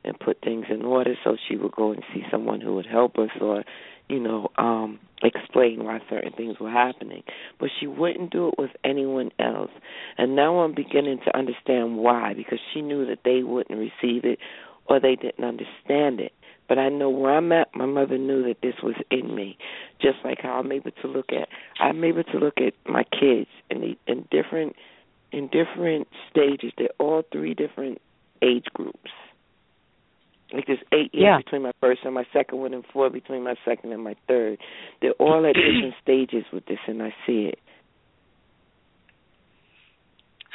and put things in order so she would go and see someone who would help us or, you know, um, explain why certain things were happening. But she wouldn't do it with anyone else. And now I'm beginning to understand why, because she knew that they wouldn't receive it or they didn't understand it. But I know where I'm at, my mother knew that this was in me. Just like how I'm able to look at I'm able to look at my kids in the in different in different stages. They're all three different age groups. Like there's eight years Yeah. between my first and my second one, and four between my second and my third. They're all at different stages with this, and I see it.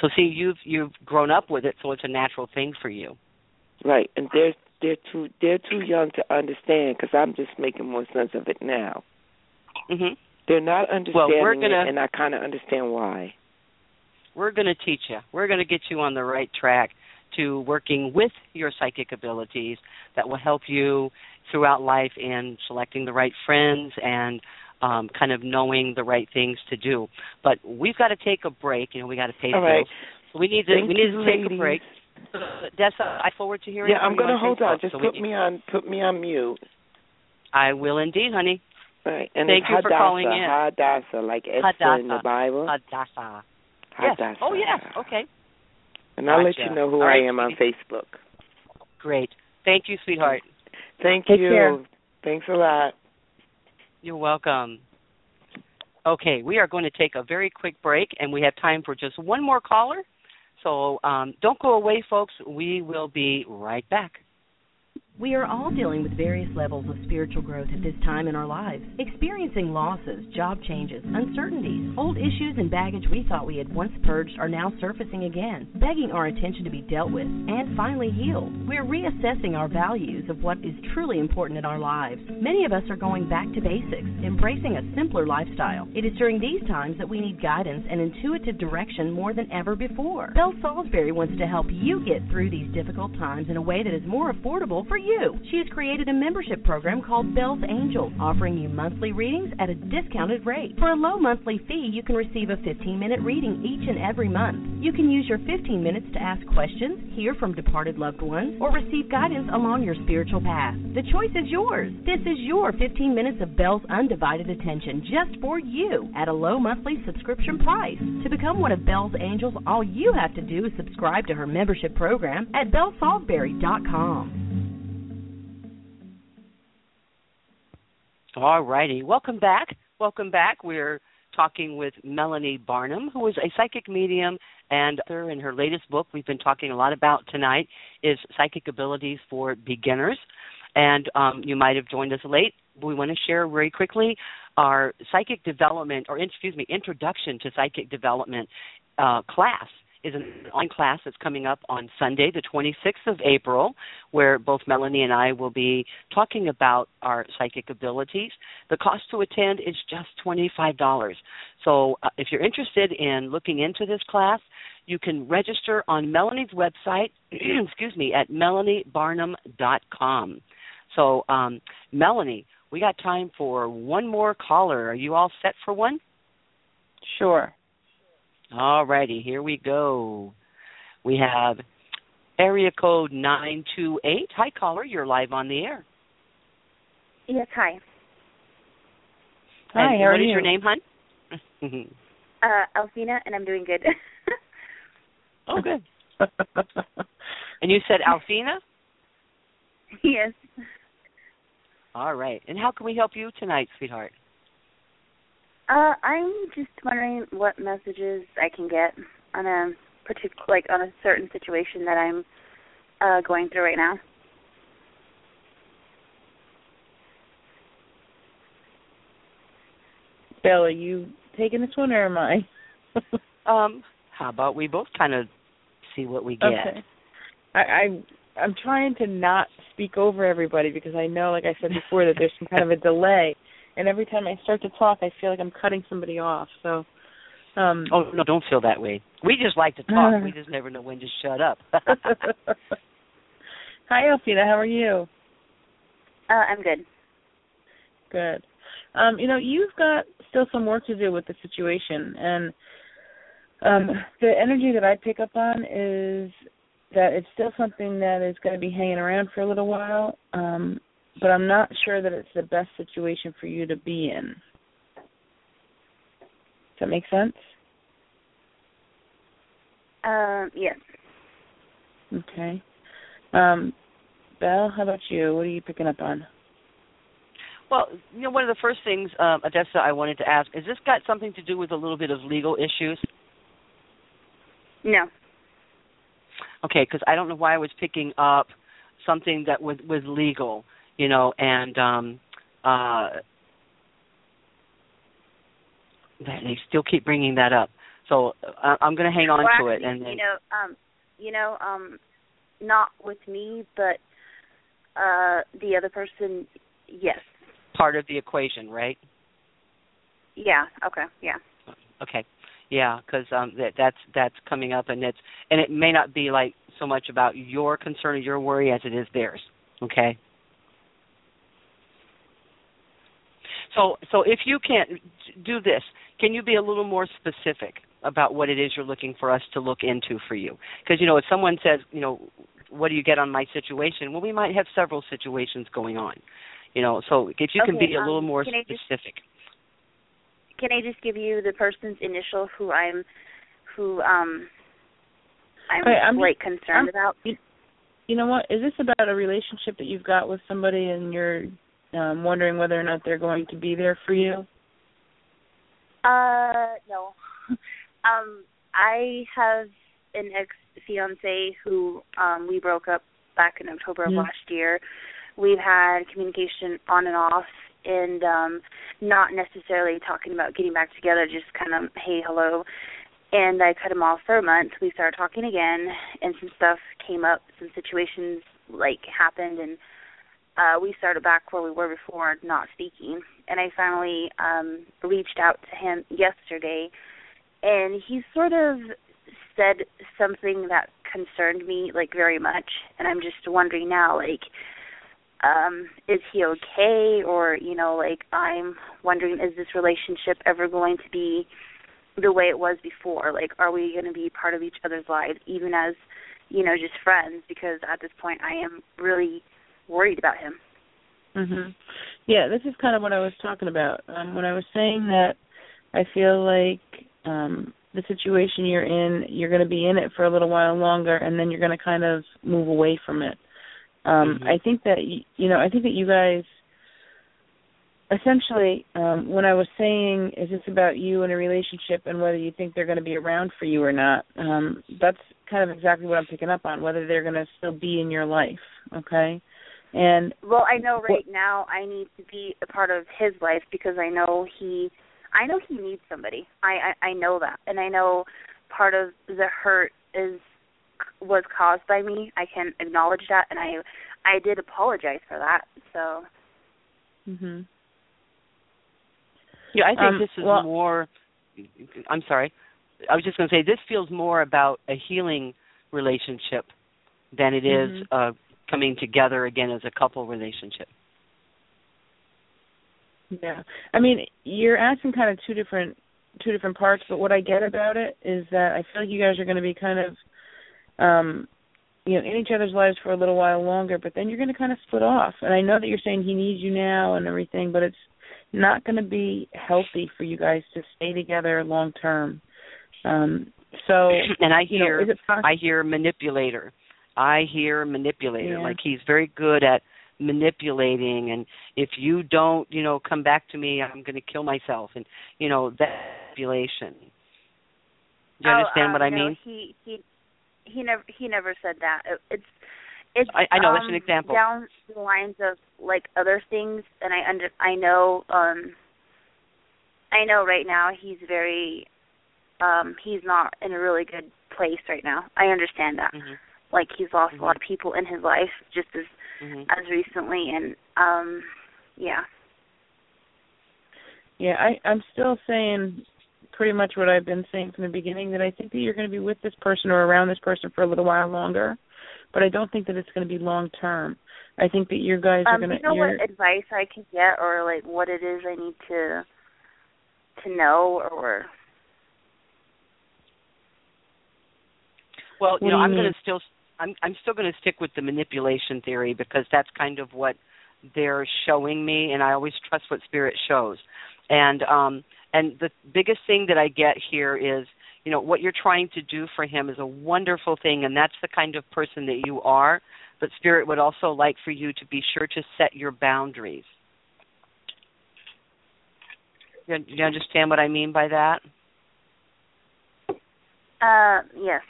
So see, you've you've grown up with it, so it's a natural thing for you. Right, and they're they're too they're too young to understand because I'm just making more sense of it now. Mhm. They're not Well, understanding we're gonna- it, and I kind of understand why. We're going to teach you. We're going to get you on the right track to working with your psychic abilities that will help you throughout life in selecting the right friends and um, kind of knowing the right things to do. But we've got to take a break. You know, we got to pay the right. bills. So we need to Thank we need to take ladies. a break. Dessa, I forward to hearing. You. Yeah, I'm gonna hold on. Just so put me on put me on mute. I will indeed, honey. Right, and Thank you for Hadassah, calling in. Hadassah, like Esther in the Hadassah. Bible. Hadassah. Yes. Oh yes. Okay. And I'll let you know who All right, I am on. Facebook. Great. Thank you, sweetheart. Thank Take you. care. Thanks a lot. You're welcome. Okay, we are going to take a very quick break, and we have time for just one more caller. So um, don't go away, folks. We will be right back. We are all dealing with various levels of spiritual growth at this time in our lives, experiencing losses, job changes, uncertainties. Old issues and baggage we thought we had once purged are now surfacing again, begging our attention to be dealt with and finally healed. We're reassessing our values of what is truly important in our lives. Many of us are going back to basics, embracing a simpler lifestyle. It is during these times that we need guidance and intuitive direction more than ever before. Belle Salisbury wants to help you get through these difficult times in a way that is more affordable for you. She has created a membership program called Belle's Angels, offering you monthly readings at a discounted rate. For a low monthly fee, you can receive a 15 minute reading each and every month. You can use your 15 minutes to ask questions, hear from departed loved ones, or receive guidance along your spiritual path. The choice is yours. This is your 15 minutes of Belle's undivided attention just for you at a low monthly subscription price. To become one of Belle's Angels, all you have to do is subscribe to her membership program at bellesalisbury.com. All righty. Welcome back. Welcome back. We're talking with Melanie Barnum, who is a psychic medium and author in her latest book we've been talking a lot about tonight is Psychic Abilities for Beginners. And um, you might have joined us late. We want to share very quickly our psychic development, or excuse me, introduction to psychic development uh, class is an online class that's coming up on Sunday, the 26th of April, where both Melanie and I will be talking about our psychic abilities. The cost to attend is just $25. So uh, if you're interested in looking into this class, you can register on Melanie's website, excuse me, at melaniebarnum.com. So, um, Melanie, we got time for one more caller. Are you all set for one? Sure. All righty, here we go. We have area code 928. Hi, caller. You're live on the air. Yes, hi. Hi, and how are what is your name, hon? Uh, Alfina, and I'm doing good. oh, good. and you said Alfina? yes. All right. And how can we help you tonight, sweetheart? Uh, I'm just wondering what messages I can get on a particular, like on a certain situation that I'm uh going through right now. Belle, are you taking this one or am I? Um, how about we both kind of see what we get? Okay. I, I I'm trying to not speak over everybody because I know, like I said before, that there's some kind of a delay, and every time I start to talk, I feel like I'm cutting somebody off. So, um, Oh no, don't feel that way. We just like to talk. we just never know when to shut up. Hi, Alfina. How are you? Uh, I'm good. Good. Um, you know, you've got still some work to do with the situation, and um, the energy that I pick up on is that it's still something that is going to be hanging around for a little while, um, but I'm not sure that it's the best situation for you to be in. Does that make sense? Um, yes. Okay. Um, Belle, how about you? What are you picking up on? well, you know, one of the first things, um, Odessa, I wanted to ask is this got something to do with a little bit of legal issues? No. Okay, because I don't know why I was picking up something that was was legal, you know, and um uh they they still keep bringing that up. So uh, I'm going to hang on to it, and then you know, um, you know, um, not with me, but uh, the other person, yes. part of the equation, right? Yeah. Okay. Yeah. Okay, yeah, because um, that that's that's coming up, and it's and it may not be like so much about your concern or your worry as it is theirs. Okay. So so if you can't do this, can you be a little more specific about what it is you're looking for us to look into for you? Because you know, if someone says, you know, what do you get on my situation? Well, we might have several situations going on. You know, so if you can Okay, be a little um, more can I just- specific. Can I just give you the person's initial who I'm, who um, I'm Okay, I'm like concerned I'm- about? You know what? Is this about a relationship that you've got with somebody and you're um, wondering whether or not they're going to be there for you? Uh, no. um, I have an ex fiance who um we broke up back in October of Mhm. last year. We've had communication on and off and um not necessarily talking about getting back together, just kind of hey, hello. And I cut him off for a month. We started talking again and some stuff came up, some situations like happened and uh we started back where we were before not speaking. And I finally um reached out to him yesterday. And he sort of said something that concerned me like very much. And I'm just wondering now like um is he okay? Or you know like I'm wondering is this relationship ever going to be the way it was before? Like are we going to be part of each other's lives even as you know just friends? Because at this point I am really worried about him Mhm. Yeah, this is kind of what I was talking about. Um when I was saying that I feel like um the situation you're in, you're going to be in it for a little while longer and then you're going to kind of move away from it. Um Mhm. I think that you know, I think that you guys essentially um when I was saying is this about you and a relationship and whether you think they're going to be around for you or not, um that's kind of exactly what I'm picking up on, whether they're going to still be in your life, okay? And Well, I know right now I need to be a part of his life because I know he I know he needs somebody. I I, I know that. And I know part of the hurt is was caused by me. I can acknowledge that, and I I did apologize for that. So. Mhm. Yeah, I think Um, this is well- more. I'm sorry. I was just going to say this feels more about a healing relationship than it is Mhm. Coming together again as a couple relationship. Yeah. I mean, you're asking kind of two different two different parts, but what I get about it is that I feel like you guys are going to be kind of um you know, in each other's lives for a little while longer, but then you're going to kind of split off. And I know that you're saying he needs you now and everything, but it's not going to be healthy for you guys to stay together long term. Um so and I you know, hear is it? I hear manipulator. I hear manipulator. Yeah. Like he's very good at manipulating and if you don't, you know, come back to me, I'm going to kill myself and you know, that manipulation. Do you oh, understand uh, what I no, mean? He he he never he never said that. It, it's it's I- I know, that's um, an example. down the lines of like other things, and I under I know um I know right now he's very um he's not in a really good place right now. I understand that. Mhm. Like he's lost Mhm. a lot of people in his life just as Mhm. as recently, and um yeah. Yeah, I, I'm still saying pretty much what I've been saying from the beginning that I think that you're going to be with this person or around this person for a little while longer, but I don't think that it's going to be long term. I think that you guys are Um, going do to. you know you're, what advice I can get, or like what it is I need to to know, or Well, you do know, you I'm going to still I'm I'm still going to stick with the manipulation theory because that's kind of what they're showing me and I always trust what spirit shows. And um and the biggest thing that I get here is, you know, what you're trying to do for him is a wonderful thing and that's the kind of person that you are, but spirit would also like for you to be sure to set your boundaries. Do you understand what I mean by that? uh yes.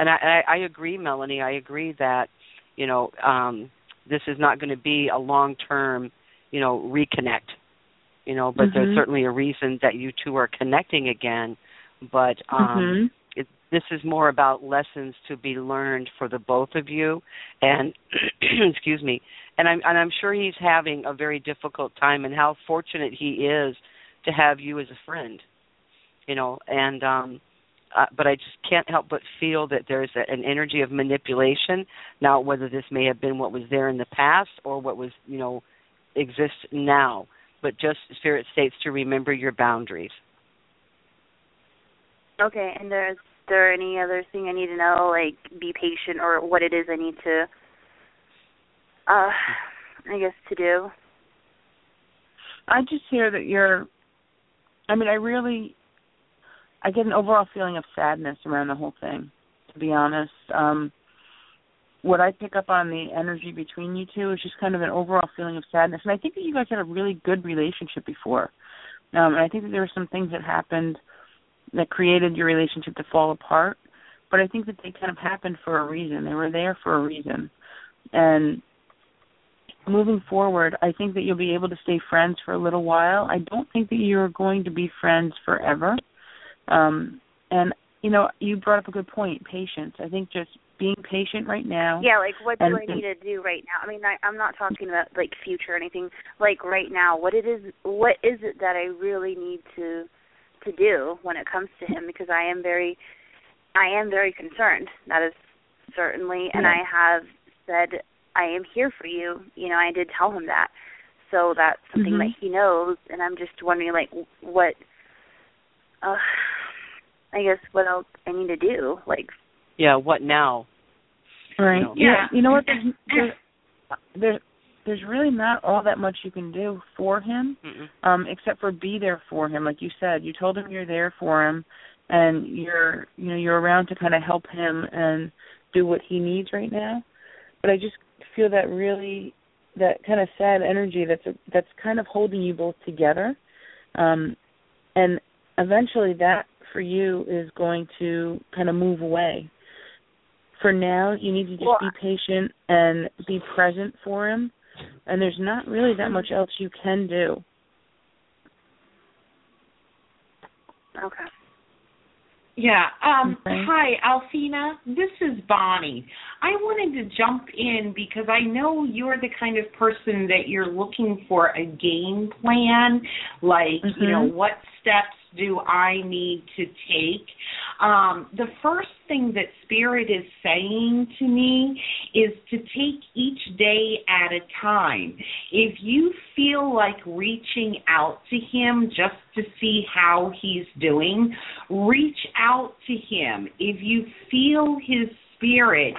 And I, I, I agree, Melanie. I agree that you know um, this is not going to be a long term, you know, reconnect. You know, but there's Mhm. certainly a reason that you two are connecting again. But um, Mhm. it, this is more about lessons to be learned for the both of you. And excuse me. And I'm and I'm sure he's having a very difficult time. And how fortunate he is to have you as a friend. You know, and um uh, but I just can't help but feel that there's a, an energy of manipulation. Now, whether this may have been what was there in the past or what was, you know, exists now, but just spirit states to remember your boundaries. Okay, and there's there any other thing I need to know, like be patient or what it is I need to uh I guess to do. I just hear that you're. I mean, I really. I get an overall feeling of sadness around the whole thing. To be honest, um, what I pick up on the energy between you two is just kind of an overall feeling of sadness. And I think that you guys had a really good relationship before. Um, and I think that there were some things that happened that created your relationship to fall apart. But I think that they kind of happened for a reason. They were there for a reason. And moving forward, I think that you'll be able to stay friends for a little while. I don't think that you're going to be friends forever. Um, and you know, you brought up a good point, patience. I think just being patient right now. Yeah, like what do And- I need to do right now? I mean, I, I'm not talking about like future or anything. Like right now, what it is, what is it that I really need to to do when it comes to him? Because I am very, I am very concerned. That is certainly, and Yeah. I have said I am here for you. You know, I did tell him that, so that's something Mhm. that he knows. And I'm just wondering, like, what, uh, I guess, what else I need to do? Like, Yeah, what now? Right. No. Yeah. You know what? There's, there's there, there's really not all that much you can do for him, Mm-mm. um, except for be there for him. Like you said, you told him you're there for him, and you're you know you're around to kind of help him and do what he needs right now. But I just feel that really that kind of sad energy that's that's kind of holding you both together, um, and eventually that for you is going to kind of move away for now you need to just Well, be patient and be present for him and there's not really that much else you can do Okay. Yeah. Um, Okay. Hi, Alfina. This is Bonnie. I wanted to jump in because I know you're the kind of person that you're looking for a game plan, like, you know, Mhm. what steps do I need to take? Um, the first thing that Spirit is saying to me is to take each day at a time. If you feel like reaching out to him just to see how he's doing, reach out to him. If you feel his spirit,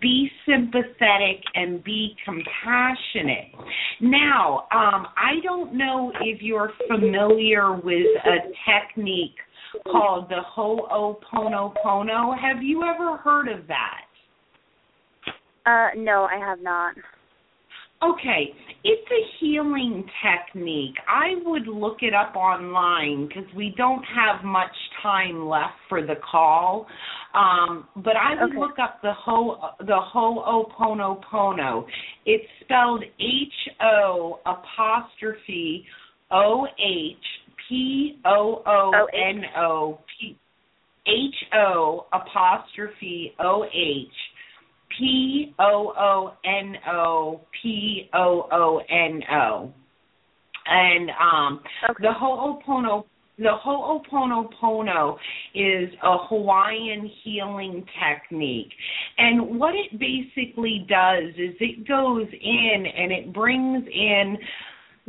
be sympathetic and be compassionate. Now, um, I don't know if you're familiar with a technique called the Ho'oponopono. Have you ever heard of that? Uh, no, I have not. Okay, it's a healing technique. I would look it up online because we don't have much time left for the call. Um, but I would Okay. look up the ho the Ho'oponopono. It's spelled H O apostrophe O H P O O N O P H O apostrophe O H P O O N O P O O N O. And um Okay. the Ho'opono the Ho'oponopono is a Hawaiian healing technique. And what it basically does is it goes in and it brings in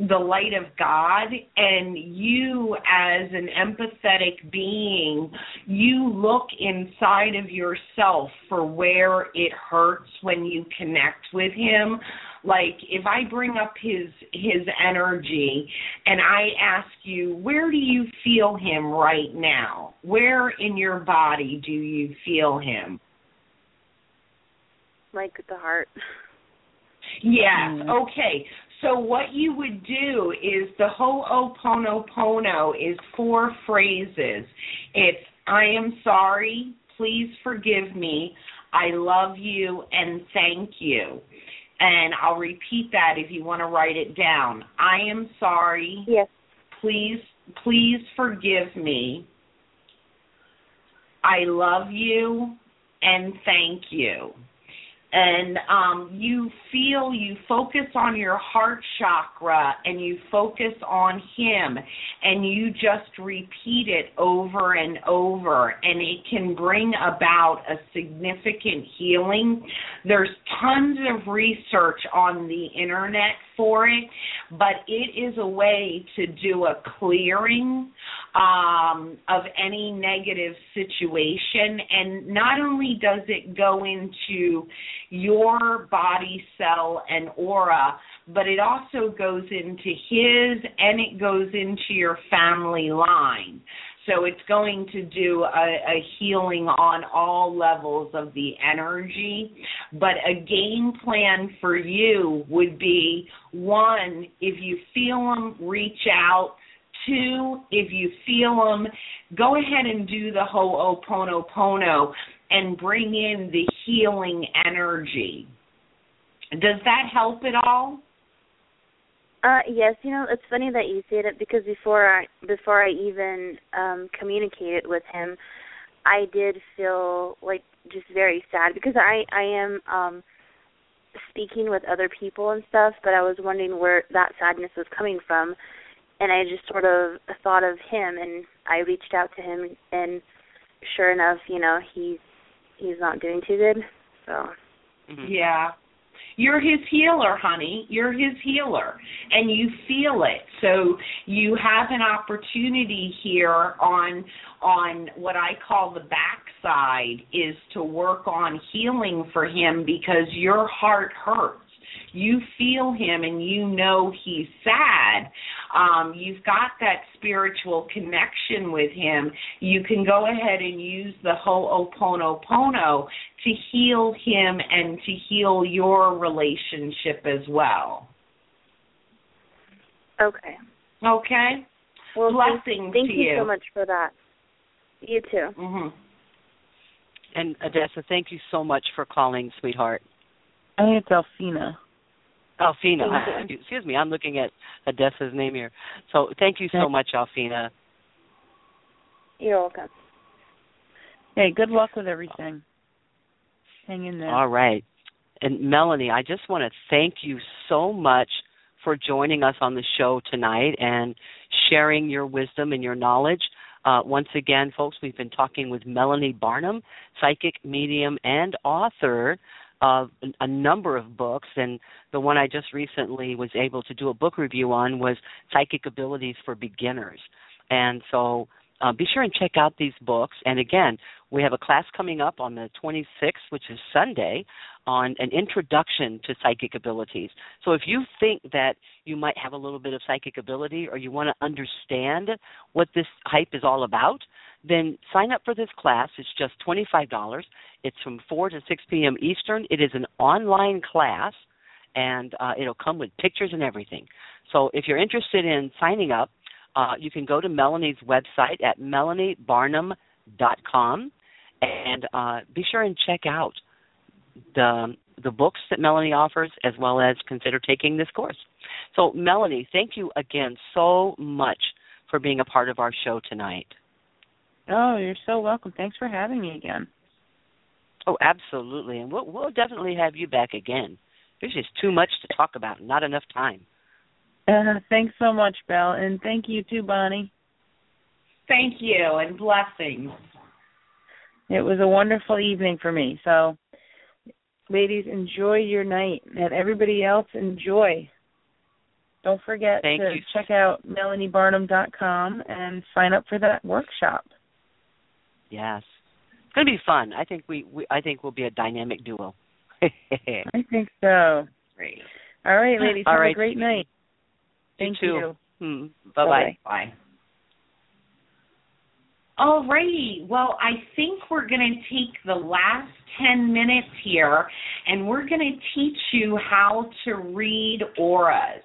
the light of God and you as an empathetic being, you look inside of yourself for where it hurts when you connect with him. Like if I bring up his his energy and I ask you, where do you feel him right now? Where in your body do you feel him? Like the heart. Yes. Mm. Okay. So what you would do is the Ho'oponopono oh, is four phrases. It's I am sorry, please forgive me, I love you, and thank you. And I'll repeat that if you want to write it down. I am sorry, Yes. please please forgive me. I love you and thank you. And um, you feel you focus on your heart chakra and you focus on him and you just repeat it over and over and it can bring about a significant healing. There's tons of research on the internet for it, but it is a way to do a clearing um, of any negative situation. And not only does it go into your body cell and aura, but it also goes into his and it goes into your family line. So it's going to do a, a healing on all levels of the energy. But a game plan for you would be one, if you feel them, reach out. Two, if you feel them, go ahead and do the Ho'oponopono and bring in the healing energy. Does that help at all? Uh yes, you know, it's funny that you say that because before I before I even um communicated with him, I did feel like just very sad because I I am um speaking with other people and stuff, but I was wondering where that sadness was coming from and I just sort of thought of him and I reached out to him and sure enough, you know, he's he's not doing too good. So Mhm. Yeah. You're his healer, honey. You're his healer. And you feel it. So you have an opportunity here on on what I call the backside is to work on healing for him because your heart hurts. You feel him and you know he's sad. Um, you've got that spiritual connection with him. You can go ahead and use the Ho'oponopono to heal him and to heal your relationship as well. okay. Okay? Well, Blessings thank, thank to you you. so much for that. You too. Mhm. And Odessa, thank you so much for calling, sweetheart. I think it's Alfina. Alfina, Thank you. excuse me, I'm looking at Odessa's name here. So thank you so much, Alfina. You're welcome. Hey, good luck with everything. Hang in there. All right. And Melanie, I just want to thank you so much for joining us on the show tonight and sharing your wisdom and your knowledge. Uh, once again, folks, we've been talking with Melanie Barnum, psychic, medium, and author of a number of books. And the one I just recently was able to do a book review on was Psychic Abilities for Beginners. And so uh, be sure and check out these books. And again, we have a class coming up on the 26th, which is Sunday, on an introduction to psychic abilities. So if you think that you might have a little bit of psychic ability or you want to understand what this hype is all about, then sign up for this class. It's just $25. It's from 4 to 6 p.m. Eastern. It is an online class and uh, it'll come with pictures and everything. So if you're interested in signing up, uh, you can go to Melanie's website at melaniebarnum.com and uh, be sure and check out the the books that Melanie offers, as well as consider taking this course. So, Melanie, thank you again so much for being a part of our show tonight. Oh, you're so welcome. Thanks for having me again. Oh, absolutely, and we'll, we'll definitely have you back again. There's just too much to talk about, not enough time. Uh, thanks so much, Belle, and thank you too, Bonnie. Thank you, and blessings. It was a wonderful evening for me. So, ladies, enjoy your night, and everybody else enjoy. Don't forget Thank to you. check out melaniebarnum.com and sign up for that workshop. Yes, it's going to be fun. I think we, we I think we'll be a dynamic duo. I think so. Great. All right, ladies. All have right. a great night. Thank too. you. Hmm. Bye bye. Bye. Alrighty, well, I think we're going to take the last 10 minutes here and we're going to teach you how to read auras.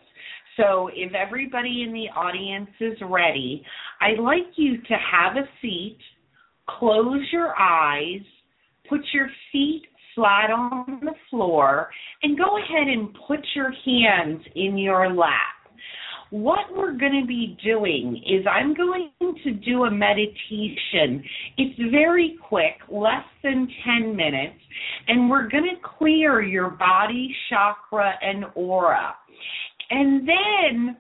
So, if everybody in the audience is ready, I'd like you to have a seat, close your eyes, put your feet flat on the floor, and go ahead and put your hands in your lap what we're going to be doing is I'm going to do a meditation. It's very quick, less than 10 minutes, and we're going to clear your body, chakra, and aura. And then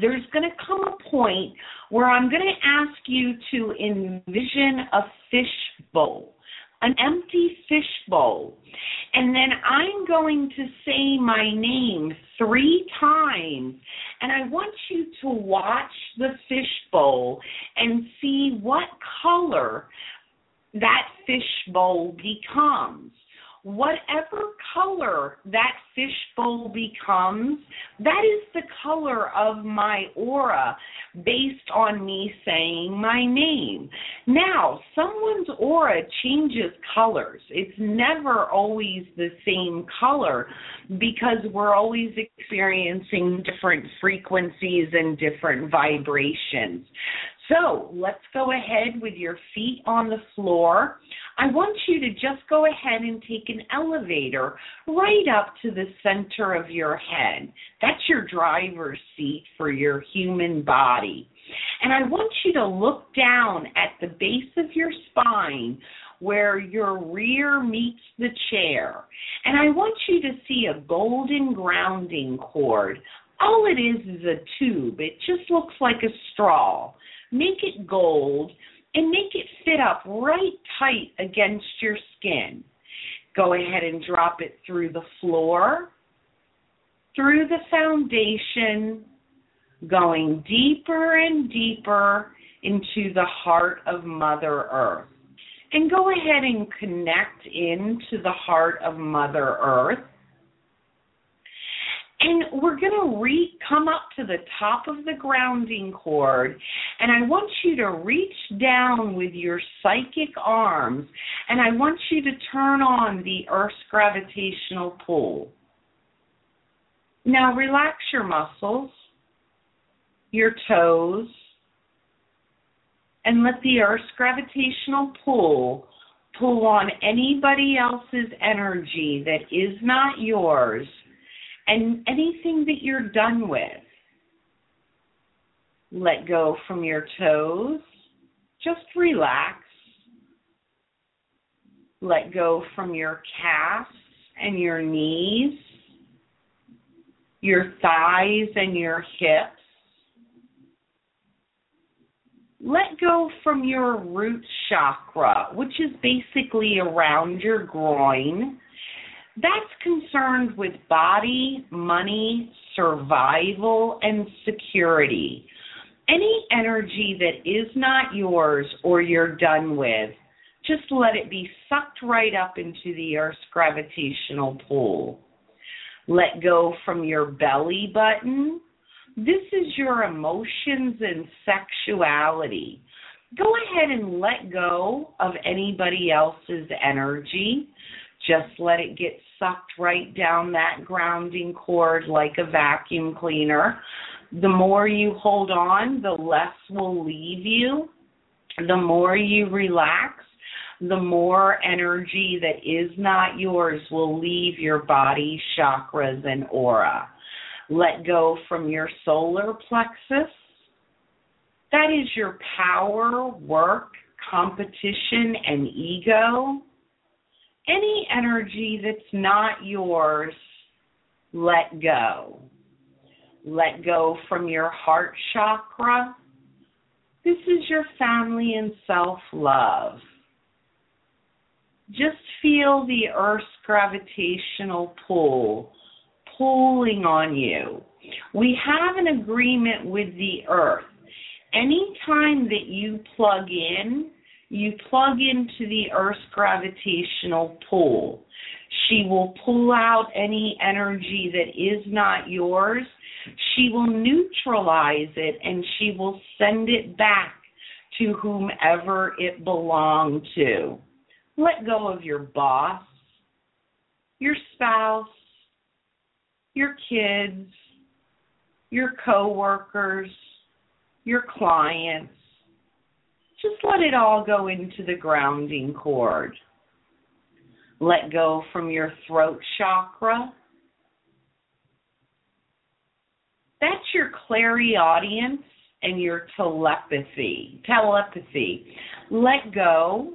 there's going to come a point where I'm going to ask you to envision a fish bowl an empty fish bowl. And then I'm going to say my name three times. And I want you to watch the fish bowl and see what color that fish bowl becomes whatever color that fishbowl becomes, that is the color of my aura based on me saying my name. Now, someone's aura changes colors. It's never always the same color because we're always experiencing different frequencies and different vibrations. So let's go ahead with your feet on the floor. I want you to just go ahead and take an elevator right up to the center of your head. That's your driver's seat for your human body. And I want you to look down at the base of your spine where your rear meets the chair. And I want you to see a golden grounding cord. All it is is a tube, it just looks like a straw make it gold, and make it fit up right tight against your skin. Go ahead and drop it through the floor, through the foundation, going deeper and deeper into the heart of Mother Earth. And go ahead and connect into the heart of Mother Earth and we're going to re- come up to the top of the grounding cord, and I want you to reach down with your psychic arms, and I want you to turn on the Earth's gravitational pull. Now relax your muscles, your toes, and let the Earth's gravitational pull pull on anybody else's energy that is not yours and anything that you're done with. Let go from your toes, just relax. Let go from your calves and your knees, your thighs and your hips. Let go from your root chakra, which is basically around your groin. That's concerned with body, money, survival, and security. Any energy that is not yours or you're done with, just let it be sucked right up into the Earth's gravitational pull. Let go from your belly button. This is your emotions and sexuality. Go ahead and let go of anybody else's energy. Just let it get sucked right down that grounding cord like a vacuum cleaner. The more you hold on, the less will leave you. The more you relax, the more energy that is not yours will leave your body, chakras, and aura. Let go from your solar plexus. That is your power, work, competition, and ego. Any energy that's not yours, let go. Let go from your heart chakra. This is your family and self love just feel the Earth's gravitational pull pulling on you. We have an agreement with the Earth. Anytime that you plug in, you plug into the Earth's gravitational pull. She will pull out any energy that is not yours. She will neutralize it and she will send it back to whomever it belonged to. Let go of your boss, your spouse, your kids, your coworkers, your clients. Just let it all go into the grounding cord. Let go from your throat chakra. That's your clairaudience and your telepathy. Telepathy. Let go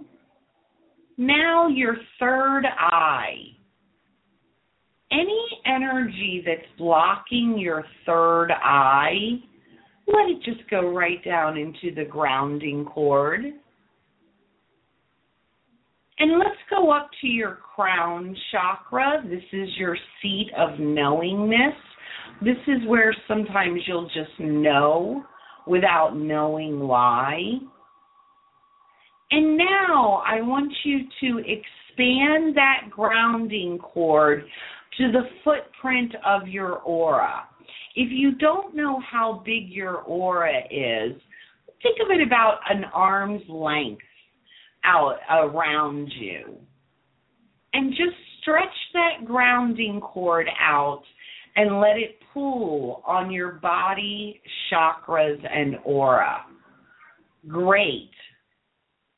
now, your third eye. Any energy that's blocking your third eye, let it just go right down into the grounding cord. And let's go up to your crown chakra. This is your seat of knowingness. This is where sometimes you'll just know without knowing why. And now I want you to expand that grounding cord to the footprint of your aura. If you don't know how big your aura is, think of it about an arm's length out around you. And just stretch that grounding cord out and let it pull on your body, chakras, and aura. Great.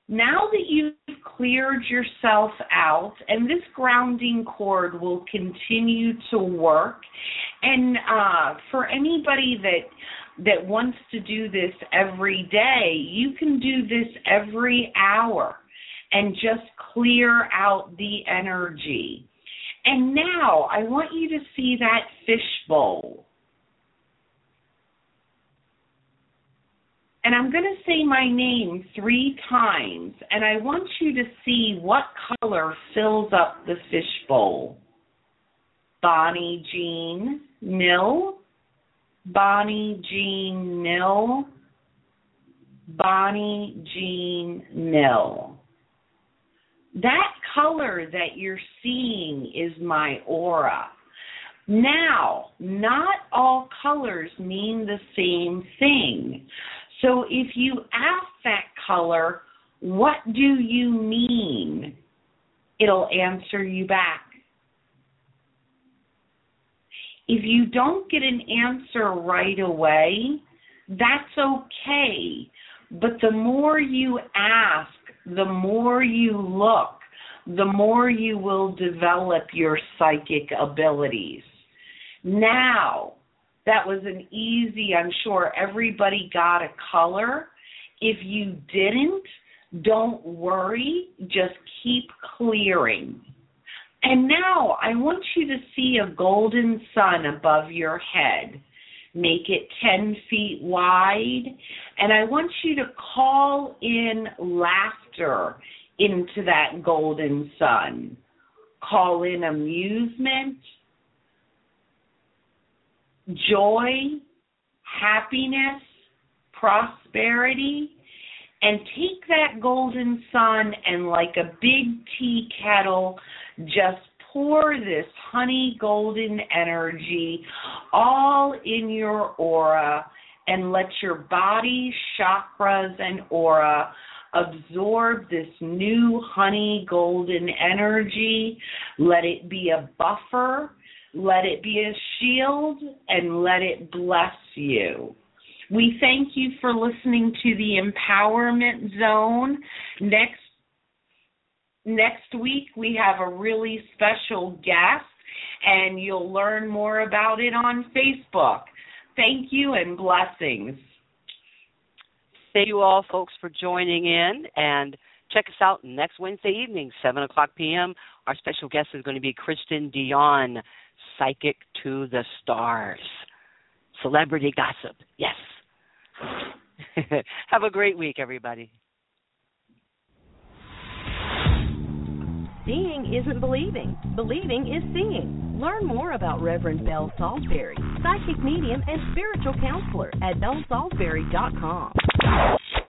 Now that you've cleared yourself out, and this grounding cord will continue to work, and uh, for anybody that that wants to do this every day, you can do this every hour and just clear out the energy. And now I want you to see that fishbowl. and I'm going to say my name three times, and I want you to see what color fills up the fishbowl. Bonnie Jean Mill, Bonnie Jean Mill, Bonnie Jean Mill. That color that you're seeing is my aura. Now, not all colors mean the same thing. So if you ask that color, what do you mean? It'll answer you back. If you don't get an answer right away, that's okay. But the more you ask, the more you look, the more you will develop your psychic abilities. Now, that was an easy, I'm sure everybody got a color. If you didn't, don't worry, just keep clearing. And now I want you to see a golden sun above your head. Make it 10 feet wide. And I want you to call in laughter into that golden sun. Call in amusement, joy, happiness, prosperity, and take that golden sun and like a big tea kettle, just pour this honey golden energy all in your aura and let your body, chakras, and aura absorb this new honey golden energy. Let it be a buffer, let it be a shield, and let it bless you. We thank you for listening to the Empowerment Zone. Next next week we have a really special guest and you'll learn more about it on Facebook. Thank you and blessings. Thank you all, folks, for joining in. And check us out next Wednesday evening, 7 o'clock p.m. Our special guest is going to be Kristen Dion, Psychic to the Stars. Celebrity gossip, yes. Have a great week, everybody. Seeing isn't believing. Believing is seeing. Learn more about Reverend Belle Salisbury, psychic medium and spiritual counselor at bellesalisbury.com.